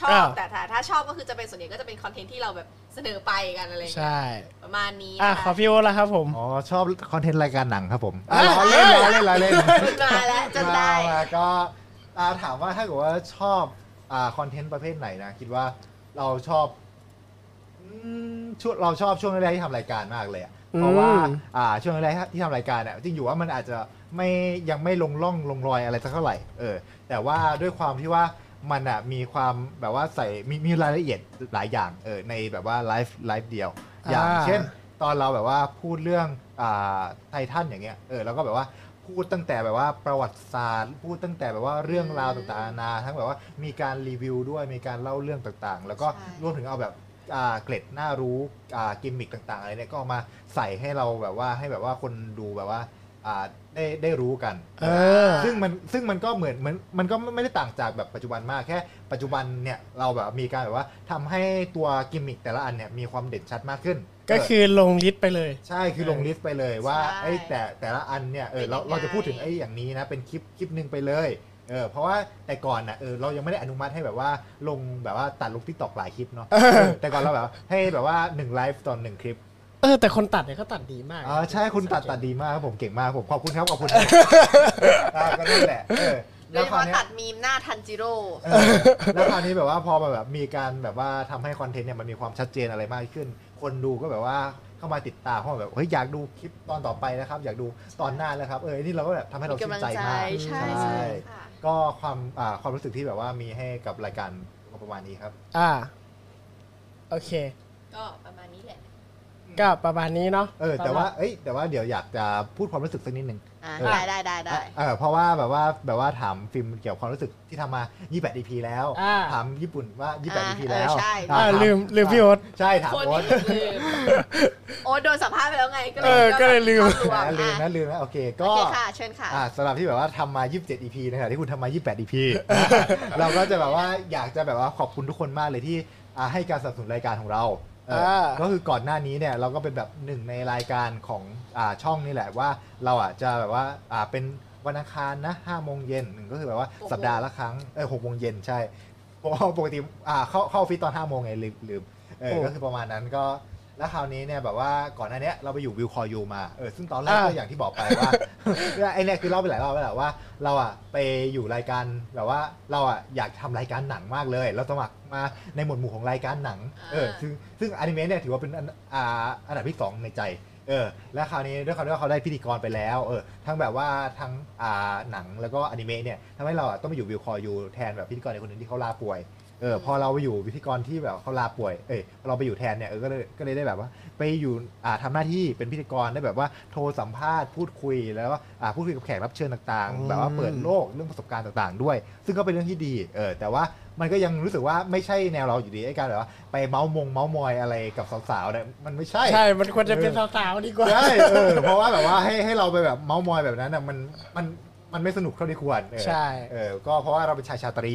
ชอบแต่ถ้าถ้าชอบก็คือจะเป็นส่วนใหญ่ก็จะเป็น content ที่เราแบบเสนอไปกันอะไรเงี้ยใช่ประมาณนี้อะนะขอพี่โอละครับผมอ๋อชอบคอนเทนต์รายการหนังครับผมอะล้อเล่นล้อเล่นล้อเล่นมาแล้วจนได้มามาก็อ่าถามว่าถ้าเกิดว่าชอบอ่าคอนเทนต์ประเภทไหนนะ คิดว่าเราชอบอืมช่วงเราชอบช่วงแรกๆที่ทำรายการมากเลยอะ เพราะว่าอืมอ่าช่วงแรกๆที่ทำรายการเนี่ยจริงอยู่ว่ามันอาจจะไม่ยังไม่ลงร่องลงรอยอะไรสักเท่าไหร่เออแต่ว่าด้วยความที่ว่ามันอะมีความแบบว่าใส่มีมีรายละเอียดหลายอย่างเออในแบบว่า live live เดียว อย่างอ่าเช่น ตอนเราแบบว่าพูดเรื่องอ่าไททันอย่างเงี้ยเออแล้วก็แบบว่าพูดตั้งแต่แบบว่าประวัติศาสตร์ พูดตั้งแต่แบบว่าเรื่องราวต่างๆนานาทั้งแบบว่ามีการรีวิวด้วยมีการเล่าเรื่องต่างๆ แล้วก็ใช่รวมถึงเอาแบบอ่า เกร็ดน่ารู้อ่ากิมมิคต่างๆอะไรเนี่ยก็เอามาใส่ให้เราแบบว่าให้แบบว่าคนดูแบบว่าอ่าได้ได้รู้กันเออซึ่งมันซึ่งมันก็เหมือนเหมือนมันก็ไม่ได้ต่างจากแบบปัจจุบันมากแค่ ปัจจุบันเนี่ยเราแบบมีการแบบว่าทำให้ตัวกิมมิคแต่ละอันเนี่ยมีความเด่นชัดมากขึ้น ก็เออคือลง list ไปเลย ใช่คือลง list ไปเลยว่าใช่ไอ้แต่แต่ละอันเนี่ยเออเราเป็นยังไงเราจะพูดถึงไอ้อย่างนี้นะเป็นคลิปคลิปหนึ่งไปเลย เออเพราะว่าแต่ก่อนน่ะเออเรายังไม่ได้อนุมัติให้แบบว่าลงแบบว่าตัดลง TikTok หลายคลิปเนาะเออแต่ก่อนเราแบบว่าให้แบบว่าหนึ่งไลฟ์ตอนหนึ่งคลิปเออแต่คนตัดเนี่ยเขาตัดดีมากอ๋อใช่คุณตัดตัดดีมากครับผมเก่งมากผมขอบคุณครับขอบคุณอ่าก็นั่นแหละเออโดแล้ยวเฉคราวพาะเนี้ย ตัดมีมหน้าทันจิโร่ เออแล้วคราวนี้แบบว่าพอมาแบบมีการแบบว่าทำให้คอนเทนต์เนี่ยมันมีความชัดเจนอะไรมากขึ้น คนดูก็แบบว่าเข้ามาติดตามเข้ามาแบบเฮ้ยอยากดูคลิปตอนต่อไปนะครับ อยากดูตอนหน้าแล้วครับเออนี่เราก็แบบทำให้เรามีชื่กำลันงใจใจมากใช่ใช่ ค่ะ ก็ความอ่าความรู้สึกที่แบบว่ามีให้กับรายการก็ประมาณนี้ครับ อ่า โอเค ก็ประมาณนี้แหละ ก็ประมาณนี้เนาะเออแต่ว่าเอ้ยแต่ว่าเดี๋ยวอยากจะพูดความรู้สึกสักนิดนึง อ่าเออได้ได้ได้ได้ เออเพราะว่าแบบว่าแบบว่าถามฟิล์มเกี่ยวกับความรู้สึกที่ทำมา 28 EP แล้ว อ่า ถามญี่ปุ่นว่า28อ่า EP เออแล้วใช่อ่าอ่าถาลืมลืมพี่โอ๊ต ใช่ถามคนโอ๊ต ที่ลืม โอ๊ตโดนสัมภาษณ์ไปแล้วไงก็เลเอยอก็เลยลืม ภาพรวมนะลืมอะนะลืมนะโอเคโอก็เคค่ะเชิญค่ะ อ่าสำหรับที่แบบว่าทำมา 27 EP นะครับที่คุณทำมา 28 EP เราก็จะแบบว่าอยากจะแบบว่าขอบคุณทุกคนมากเลยที่อ่าให้การสนับสนุนรายการของเราเอออ่าก็คือก่อนหน้านี้เนี่ยเราก็เป็นแบบหนึ่งในรายการของอ่า ช่องนี่แหละว่าเราอะจะแบบว่าอ่าเป็นวันอังคารนะ5โมงเย็นหนึ่งก็คือแบบว่าหกโมงสัปดาห์ละครั้งเออ6โมงเย็นใช่เพราะว่าปกติอ่าเข้าเข้าออฟฟิศตอน5โมงไงลืมลืมเออโอ้ก็คือประมาณนั้นก็แล้วคราวนี้เนี่ยแบบว่าก่อนหน้าเนี้ยเราไปอยู่วิวคอยูมาเออซึ่งตอนแรกอ่าก็อย่างที่บอกไปว่าไอเนี่ยคือเล่าไปหลายรอบแล้วแหละว่า เราอะไปอยู่รายการแบบว่าเราอะอยากทำรายการหนังมากเลย เราสมัครมาในหมวดหมู่ของรายการหนังเอออ่าซึ่งซึ่งอนิเมะเนี่ยถือว่าเป็นอันอ่าอันดับที่สองในใจ เออและคราวนี้ด้วยความที่ว่าเขาได้พิธีกรไปแล้วเออทั้งแบบว่าทั้งอ่าหนังแล้วก็อนิเมะเนี่ยทำให้เราอะต้องไปอยู่วิวคอยูแทนแบบพิธีกรในคนหนึงที่เขาลาป่วย เออพอเราไปอยู่พิธีกรที่แบบเขาลาป่วย เอยพอเราไปอยู่แทนเนี่ยเออก็เลยก็เลยได้แบบว่า ไปอยู่อ่าทำหน้าที่เป็นพิธีกรได้แบบว่าโทรสัมภาษณ์พูดคุยแล้วก็อ่าพูดคุยกับแขกรับเชิญต่างอืมๆแบบว่าเปิดโลกเรื่องประสบการณ์ต่างๆ ด้วย ซึ่งก็เป็นเรื่องที่ดีเออแต่ว่ามันก็ยังรู้สึกว่าไม่ใช่แนวเราอยู่ดีไอ้การแบบว่าไปเมาส์มงเมาส์มอยอะไรกับสาวๆเนี่ยมันไม่ใช่ใช่ มันควรจะเป็นสาวๆดีกว่า ใช่เออเพราะว่าแบบว่าให้ให้เราไปแบบเมาส์มอยแบบนั้นน่ะมันมัน มันไม่สนุกเท่าที่ควรเออใช่ เออก็เพราะว่าเราเป็นชายชาตรี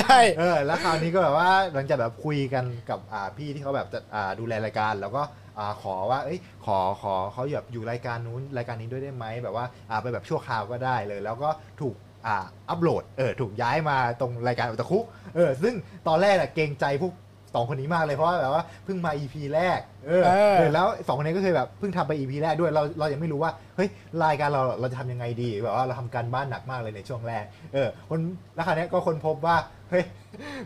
ใช่ เออแล้วคราวนี้ก็แบบว่าหลังจากแบบคุยกันกับอ่าพี่ที่เขาแบบจะอ่าดูแลรายการ แล้วก็อ่าขอว่า เอ้ยขอขอเขาแบบอยู่รายการนู้นรายการนี้ด้วยได้ไหมแบบว่าอ่าไปแบบชั่วคราวก็ได้เลย แล้วก็ถูกอ่าอัปโหลดเออถูกย้ายมาตรงรายการอุตคุเออซึ่งตอนแรกอะเกรงใจพวก สองคนนี้มากเลยเพราะว่าแบบว่าเพิ่งมา EP แรกเออเออ เออแล้วสองคนนี้ก็เคยแบบเพิ่งทำไป EP แรกด้วยเราเรายังไม่รู้ว่าเฮ้ยรายการเราเราจะทำยังไงดีแบบว่าเราทำการบ้านหนักมากเลยในช่วงแรกเออคนแล้วคราวเนี้ยก็คนพบว่าเฮ้ย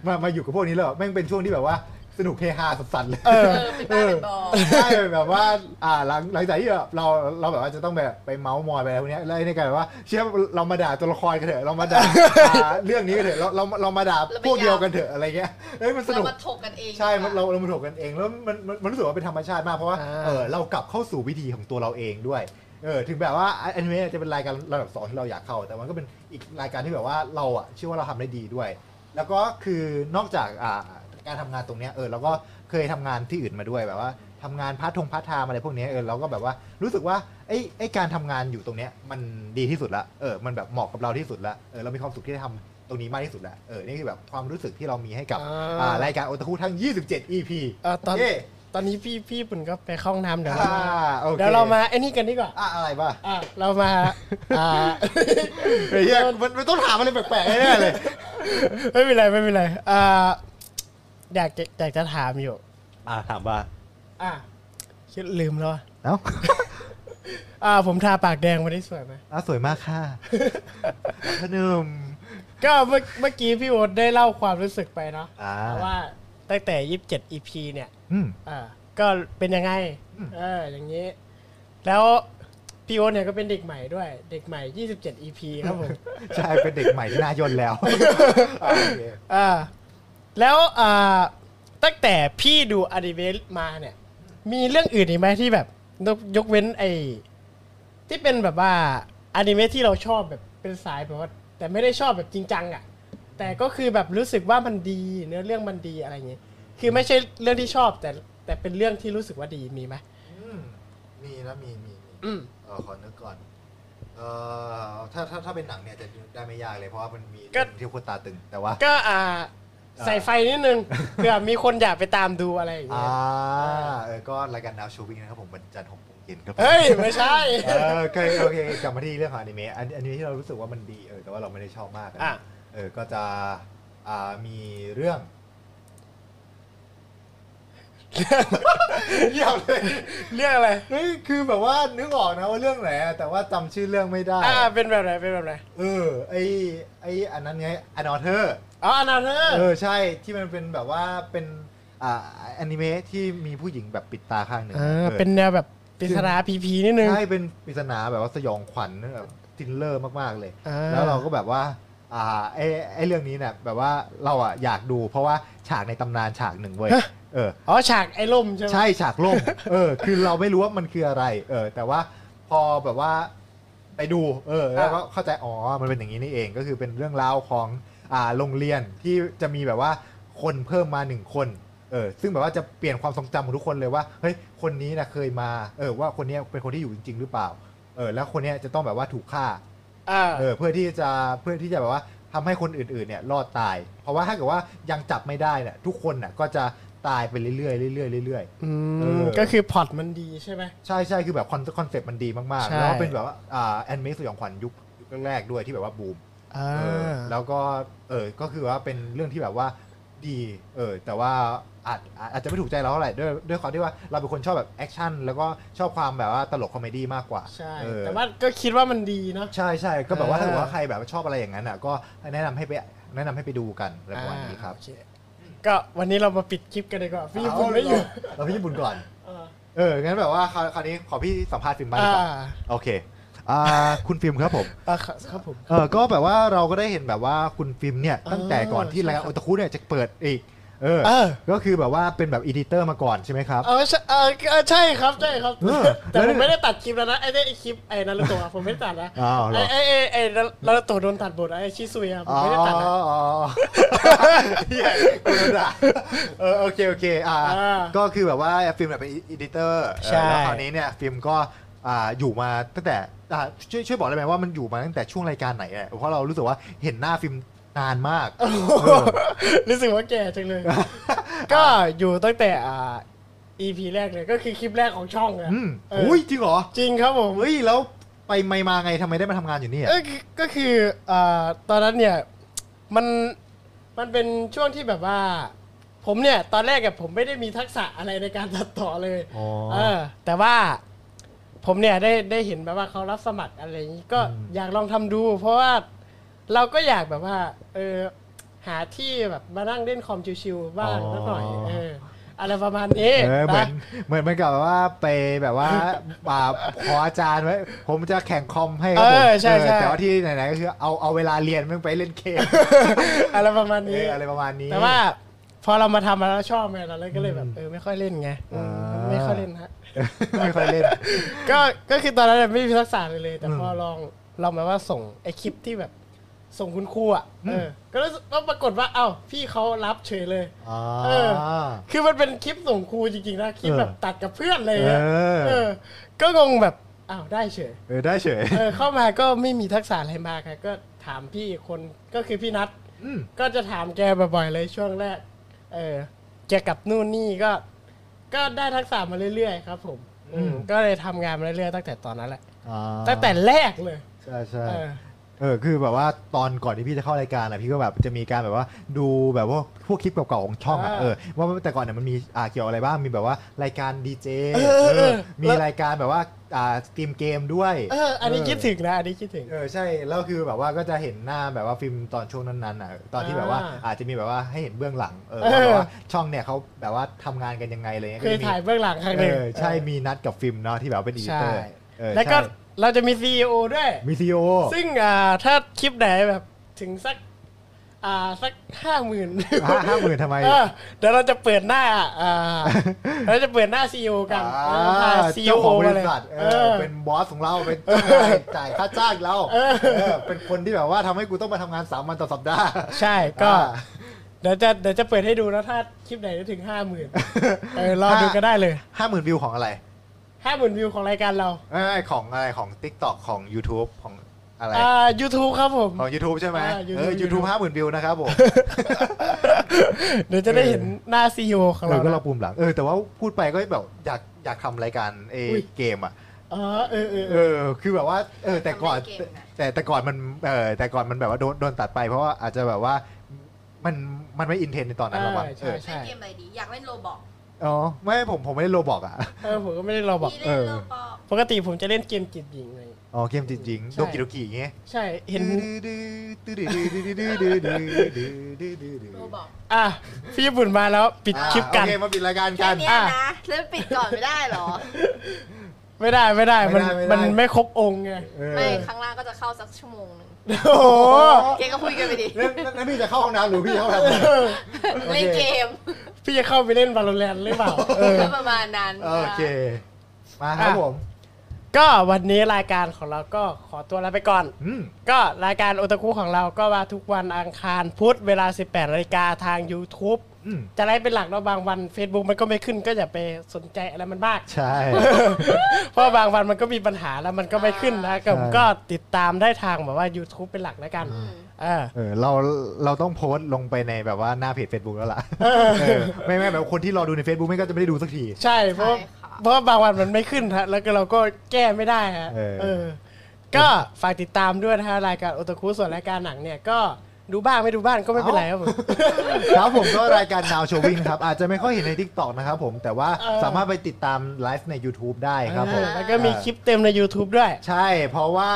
มามาอยู่กับพวกนี้แล้วแม่งเป็นช่วงที่แบบว่า สนุกเฮฮาสัสๆเลยเอเอออเป็นบ้าเป็นบอ ใช่แบบว่าอ่าหลังหลังจากที่แบบเราเราแบบว่าจะต้องแบบไปเมาส์มอยไปอะไรพวกเนี้ยแล้วไอ้นี่กลายเป็นว่าเชื่อเรามาด่าตัวละครกันเถอะเรามาด่าอ่าเรื่องนี้กันเถอะเราเราเรามาด่าพวกเดียวกันเถอะอะไรเงี้ยเฮ้ยมันสเรานุกมาถกกันเองใช่ดีกมันว่าเราเรามาถกกันเองแล้วมันมันมันรู้สึกว่าเป็นธรรมชาติมากเพราะว่าอ่า เออเรากลับเข้าสู่วิธีของตัวเราเองด้วยเออถึงแบบว่าอนิเมะจะเป็นรายการระดับสองที่เราอยากเข้า แต่มันก็เป็นอีกรายการที่แบบว่าเราอะเชื่อว่าเราทำได้ดีด้วย แล้วก็คือนอกจากอ่า การทำงานตรงเนี้ยเออเราก็เคยทำงานที่อื่นมาด้วยแบบว่าทำงาน part ทงพาร์ทไทม์อะไรพวกเนี้ยเออเราก็แบบว่ารู้สึกว่าไอ้ไอ้การทำงานอยู่ตรงเนี้ยมันดีที่สุดละเออมันแบบเหมาะกับเราที่สุดละเออเรามีความสุขที่ได้ทำตรงนี้มากที่สุดละเออนี่คือแบบความรู้สึกที่เรามีให้กับอ่า อ่ารายการโอตาคุทั้ง 27 EP เออตอนเย้ตอนนี้พี่พี่ปุ่นก็ไปเข้าห้องน้ำเดี๋ยวเราอ่ามาโอเคเดี๋ยวเรามาไอ้นี่กันดีกว่าอะอะไรบ้า อะเรามาอ่า เฮ้ยมันมันต้องถามอะไรแปลกๆแน่ๆเลย ไม่เป็นไรไม่เป็นไรอ่า อยากจะอยากจะถามอยู่ อ่าถามว่า อะคิดลืมแล้วอะเอ้า อ่า ผมทาปากแดงวันนี้สวยไหมอะสวยมากค่ะพนมก็เมื่อเมื่อกี้พี่โอ๊ตได้เล่าความรู้สึกไปเนาะอ่าว่าตั้งแต่ยี่สิบเจ็ด EP เนี่ย อืม อ่า ก็เป็นยังไง อืม เออ อย่างนี้ แล้วพี่โอ๊ตเนี่ยก็เป็นเด็กใหม่ด้วย เด็กใหม่27 EP ครับผม ใช่เป็นเด็กใหม่ที่น่ายนแล้วอ่าโอเค อ่า แล้วอ่าตั้งแต่พี่ดูอนิเมะมาเนี่ย มีเรื่องอื่นอีกไหมที่แบบยกยกเว้นไอ้ที่เป็นแบบว่าอนิเมะที่เราชอบแบบเป็นสายแบบว่าแต่ไม่ได้ชอบแบบจริงจังอะ่ะ แต่ก็คือแบบรู้สึกว่ามันดี เนื้อเรื่องมันดีอะไรอย่างเงี้ยคือไม่ใช่เรื่องที่ชอบ แต่แต่เป็นเรื่องที่รู้สึกว่าดีมีไหมอืมมีนะมีมีมีอืม เออขอนึกก่อน เออถ้าถ้าถ้าเป็นหนังเนี่ยจะได้ไม่ยากเลยเพราะว่ามันมีก็ เรื่องที่คนตาตึงแต่ว่า ก็อ่า ใส่ไฟนิดนึงเผื่อมีคนอยากไปตามดูอะไรอย่างเงี้อ่ายเออก็รายการดาวชูวิงนะครับผมวันจันทร์หกโมงเย็นครับผมเฮ้ย ไม่ใช่ เออโอเคโอเคกลับมาที่เรื่องของอนิเมะอันอันนี้ที่เรารู้สึกว่ามันดีเออแต่ว่าเราไม่ได้ชอบมากอะอะ เออก็จะอ่ามีเรื่องเยี่ยมเลยเรื่องอะไรเฮ้ยคือแบบว่านึกออกนะว่าเรื่องไหนอะแต่ว่าจำชื่อเรื่องไม่ได้ อ่าเป็นแบบไหนเป็นแบบไหนเออไอไออันนั้นไงอนอเธอร์ อ๋ออนาเธอร์เออใช่ที่มันเป็นแบบว่าเป็นอ่าแอนิเมะที่มีผู้หญิงแบบปิดตาข้างหนึ่งอ่าเออเป็นแนวแบบปริศนาพีพีนิดนึงใช่เป็นปริศนาแบบว่าสยองขวัญแบบทินเลอร์มากๆเลยอ่แล้วเราก็แบบว่าอ่าไอ้ไอ้เรื่องนี้เนี่ยแบบว่าเราอะอยากดู เพราะว่าฉากในตำนานฉากหนึ่งเว้ยเอออ๋อฉากไอ้ล่มใช่ไหมใช่ฉากล่มเออคือเราไม่รู้ว่ามันคืออะไร เออ แต่ว่าพอแบบว่าไปดู เออ แล้วก็เข้าใจอ๋อมันเป็นอย่างนี้นี่เองก็คือเป็นเรื่องราวของ อ่าโรงเรียนที่จะมีแบบว่าคนเพิ่มมาหนึ่งคนเออซึ่งแบบว่าจะเปลี่ยนความทรงจำของทุกคนเลยว่าเฮ้ยคนนี้นะเคยมาเออว่าคนเนี้ยเป็นคนที่อยู่จริง ๆ หรือเปล่าเออแล้วคนเนี้ยจะต้องแบบว่าถูกฆ่าอ่า เออเพื่อที่จะเพื่อที่จะแบบว่าทำให้คนอื่นๆเนี่ยรอดตาย เพราะว่าถ้าเกิดว่ายังจับไม่ได้เนี่ยทุกคนน่ะก็จะตายไปเรื่อยๆเรื่อยๆเรื่อยๆอืเอมอ ก็คือพล็อตมันดีใช่ไหมใช่ใช่คือแบบ con- concept มันดีมากใช่ ๆแล้วเป็นแบบว่าอ่าอนิเมะสยองขวัญยุคยุคแรกๆด้วยที่แบบว่าบูม อ่าเออแล้วก็เออก็คือว่าเป็นเรื่องที่แบบว่าดีเออแต่ว่าอาจอาจอาจจะไม่ถูกใจเราเท่าไหร่ด้วยด้วยความที่ว่าเราเป็นคนชอบแบบแอคชั่นแล้วก็ชอบความแบบว่าตลก comedy มากกว่าใช่ เออ แต่ว่าก็คิดว่ามันดีเนาะ ใช่ใช่ก็แบบว่าอ่าถ้าเกิดว่าใครแบบว่าชอบอะไรอย่างนั้นอะก็แนะนำให้ไปแนะนำให้ไปดูกันอะไรประมาณนี้ครับอ่าโอเควันนี้เรามาปิดคลิปกันดีกว่า พี่ญี่ปุ่นไม่อยู่เราพี่ญี่ปุ่นก่อน เออเอองั้นแบบว่าคราวคราวนี้ขอพี่สัมภาษณ์ฟิล์มบ้างดีกว่าอ่า โอเค อ่าคุณฟิล์มครับผมอ่าครับครับผม เออก็แบบว่าเราก็ได้เห็นแบบว่าคุณฟิล์มเนี่ยเออตั้งแต่ก่อนที่ใช่รายการรับโอตาคุเนี่ยจะเปิดอีกเออ เออ ก็คือแบบว่าเป็นแบบ editor มาก่อนใช่ไหมครับ เออใช่เออเออใช่ครับใช่ครับ เออแต่แล้วผมไม่ได้ตัดคลิปแล้วนะไอ้เนี่ยไอ้คลิปไอ้นารุโตะผมไม่ได้ตัดนะอ้าวเหรอไอ้ไอ้ไอ้ไอ้นารุโตะโดนตัดบทไอ้ชิซุยอะผมอ๋อไม่ได้ตัดนะ อ๋อเหี้ยกูโดนด่าเออโอเคโอเคอ่าอ่าก็คือแบบว่าฟิล์มเนี่ยเป็น editor ใช่ แล้วคราวนี้เนี่ยฟิล์มก็ อ่าอยู่มาตั้งแต่อ่าช่วยช่วยบอกได้ไหมว่ามันอยู่มาตั้งแต่ช่วงรายการไหนอะเพราะเรารู้สึกว่าเห็นหน้าฟิล์มนานมากเออรู้สึกว่าแก่จังเลย ก็อยู่ตั้งแต่อ่า EP แรกเลยก็คือคลิปแรกของช่องอะอืมเอออุ้ยจริงเหรอจริงครับผม เฮ้ยแล้วไปไม่มาไงทำไมได้มาทำงานอยู่เนี่ย เออคือก็คืออ่าตอนนั้นเนี่ยมันมันเป็นช่วงที่แบบว่า ผมเนี่ย ตอนแรกอะผมไม่ได้มีทักษะอะไรในการตัดต่อเลยอ๋อ เออแต่ว่า ผมเนี่ยได้ได้เห็นแบบว่าเขารับสมัครอะไรอย่างนี้ก็อืมอยากลองทำดู เพราะว่าเราก็อยากแบบว่า เออหาที่แบบมานั่งเล่นคอมชิวๆบ้างสักหน่อยเอออะไรประมาณนี้เออเหมือนนะเหมือนเหมือนกับว่าไปแบบว่าอ่าขออาจารย์ไว้ผมจะแข่งคอมให้คเอรับผมอใช่ใช่เออแต่ว่าที่ไหนๆก็คือเอาเอาเวลาเรียนมึงไปเล่นเกมอะไรประมาณเอนี้ออะไรประมาณนี้ แต่ว่าพอเรามาทำมาแล้วชอบไงเราเลยก็เลยแบบเออไม่ค่อยเล่นไงอืมอ่าไม่ค่อยเล่นฮะ ไม่ค่อยเล่น ก็ก็คือตอนนั้นไม่มีทักษะเลยเลย แต่อืมพอลองลองแบบว่าส่งไอคลิปที่แบบส่งคุณครูอะอืมเออก็รู้สึกก็ปรากฏว่าเอ้าพี่เขารับเฉยเลยอ๋อเออ คือมันเป็นคลิปส่งครูจริงๆนะคลิปเออแบบตัดกับเพื่อนเลยเออะอเออ ก็งงแบบอ้าวได้เฉยเออได้เฉยเออเข้ามาก็ไม่มีทักษะอะไรมากครับก็ถามพี่คนก็คือพี่นัทอืมก็จะถามแกบ่อยๆเลยช่วงแรก เออแกกับนู่นนี่ก็ ก็ได้ทักษะมาเรื่อยๆครับผมอืมก็เลยทำงานมาเรื่อยๆตั้งแต่ตอนนั้นแหละอ่าตั้งแต่แรกเลย ใช่ใช่ เออ เออคือแบบว่าตอนก่อนที่พี่จะเข้ารายการอะพี่ก็แบบจะมีการแบบว่าดูแบบว่าพวกคลิปเก่าๆของช่องอะอ่าเออว่าแต่ก่อนเนี่ยมันมีอ่าเกี่ยวอะไรบ้างมีแบบว่ารายการดีเจเออเออเออมีรายการแบบว่าอ่าสตรีมเกมด้วยเอออันนี้คิดถึงนะอันนี้คิดถึง เออใช่แล้วคือแบบว่าก็จะเห็นหน้าแบบว่าฟิล์มตอนช่วงนั้นๆอะตอนที่แบบว่าอ่าอาจจะมีแบบว่าให้เห็นเบื้องหลังเออเออว่าแบบว่าช่องเนี่ยเขาแบบว่าทำงานกันยังไงอะไรเงี้ยเคก็ยจะมีถ่ายเบื้องหลังครั้งหเอนึ่ง อใช่มีนัดกับฟิล์มเนาะที่แบบว่าเป็นอีดิใช่เตอร์เออ แล้วก็ใช่เราจะมีซีอด้วย มีซีโอซึ่งอ่าถ้าคลิปไหนแบบถึงสักอ่าสักห้าหมื่นห้าห้าหมื่นทำไมเออเดี๋ยวเราจะเปิดหน้าอ่าเราจะเปิดหน้าซีอกันอ่าถ่ายซีเจ้าอของบมาริเลยษัทเอเอออเป็นบอสของเราเป็นเจ้านายจ่ายค่าจ้างเราเออเออเป็นคนที่แบบว่าทำให้กูต้องมาทำงานสามวันต่อสัปดาห์ใช่ก็อ่าเดี๋ยวจะเดี๋ยวจะเปิดให้ดูนะถ้าคลิปไหนจะถึงห้าหมื่นเออรอดูก็ได้เลยห้าหมื่นวิวของอะไร ห้าหมื่นวิวของรายการเราเอ้ยของอะไรของ TikTok ของ YouTube ของอะไรอ่า YouTube ครับผม ของ YouTube ใช่ไหมอ่า YouTube เออ YouTube ห้าหมื่นวิวนะครับผม เดี๋ยวจะได้เห็นหน้าซีอของเอเราอก็นะเราปุ่มหลังเออแต่ว่าพูดไปก็แบบอยากอยากทำรายการเออุ๊ย เกมอะอ๋อเออเออเอเอออคือแบบว่าเออแต่ก่อนทำเล่นเกมน่ะแต่แต่ก่อนมันเออแต่ก่อนมันแบบว่าโดนโดนตัดไป เพราะว่าอาจจะแบบว่ามันมันไม่อินเทนในตอนนั้นหรอกมั้งใช่เออใช่ เล่นเกมอะไรดี อยากเล่นโรบอกเอ๋อไม่ผมผมไม่ได้โรบอกอะ เออผมก็ไม่ได้รอบอกพี่เล่นโลบอก ปกติผมจะเล่นเกมจีบหญิงเลย อ๋อเกมจิตหญิงใช่ โดกิโดกิอย่างเงี้ยใช่เห็นโลบอกอะพี่ญี่ปุ่นมาแล้วปิดคลิปกันโอเคมาปิดรายการแค่กัน เนี้ยนะแล้วปิดก่อนไม่ได้เหรอ ไม่ได้ไม่ได้มันไม่ได้ไม่ได้ มันไม่ครบองค์ไง เออ ไม่ข้างล่างก็จะเข้าสักชั่วโมงหนึง โอ้โหเกก็คุยกันไปดิแล้วแล้วแล้วพี่จะเข้าห้องน้ำหรือพี่เข้าห้องน้ำโอเคเล่นเกมพี่จะเข้าไปเล่น Valorant หรือเปล่าเออก็ประมาณนั้นโอเค มาครับอะผมก็วันนี้รายการของเราก็ขอตัวลาไปก่อน อืมก็รายการโอตาคุของเราก็มาทุกวันอังคารพุธเวลา 18นาฬิกาทาง YouTube อืม จะไล่เป็นหลักแล้วบางวัน Facebook มันก็ไม่ขึ้น ก็อย่าไปสนใจอะไรมันมาก ใช่ เพราะบางวันมันก็มีปัญหาแล้วมันก็ไม่ขึ้นนะก็ใช่ก็ติดตามได้ทางแบบว่า YouTube เป็นหลักแล้วกันอืมเออเออเราเราต้องโพสต์ลงไปในแบบว่าหน้าเพจ Facebook แล้วล่ะเออไม่ไม่แบบคนที่รอดูใน Facebook ไม่ก็จะไม่ได้ดูสักที ใช่เพราะใช่ค่ะเพราะว่าบางวันมันไม่ขึ้นฮะแล้วก็เราก็แก้ไม่ได้ฮะเออเออ ก็ฝากติดตามด้วยนะฮะรายการโอตาคุส่วนรายการหนังเนี่ยก็ ดูบ้างไม่ดูบ้างก็ไม่เป็นไรครับผม ครับผมก็รายการ Now Showing ครับ อาจจะไม่ค่อยเห็นใน TikTok นะครับผมแต่ว่าเออ สามารถไปติดตามไลฟ์ใน YouTube ได้ครับผมเออแล้วก็มีคลิปเต็มใน YouTube ด้วย ใช่ เพราะว่า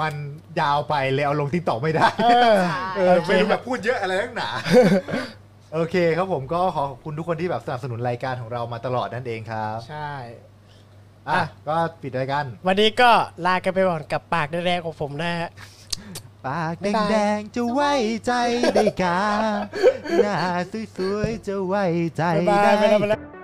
มันยาวไปเลยเอาลง TikTok ไม่ได้ เออเออไม่รู้แบบพูดเยอะอะไรนักหนา โอเคครับผมก็ขอขอบคุณทุกคนที่แบบสนับสนุนรายการของเรามาตลอดนั่นเองครับใช่ อะอะก็ปิดรายการวันนี้ก็ลากันไปก่อนกับปากแดงๆของผมนะฮะ ปากบ๊ายบายแดงๆจะไว้ใจได้กาหน้าสวยๆจะไว้ใจบ๊ายบายได้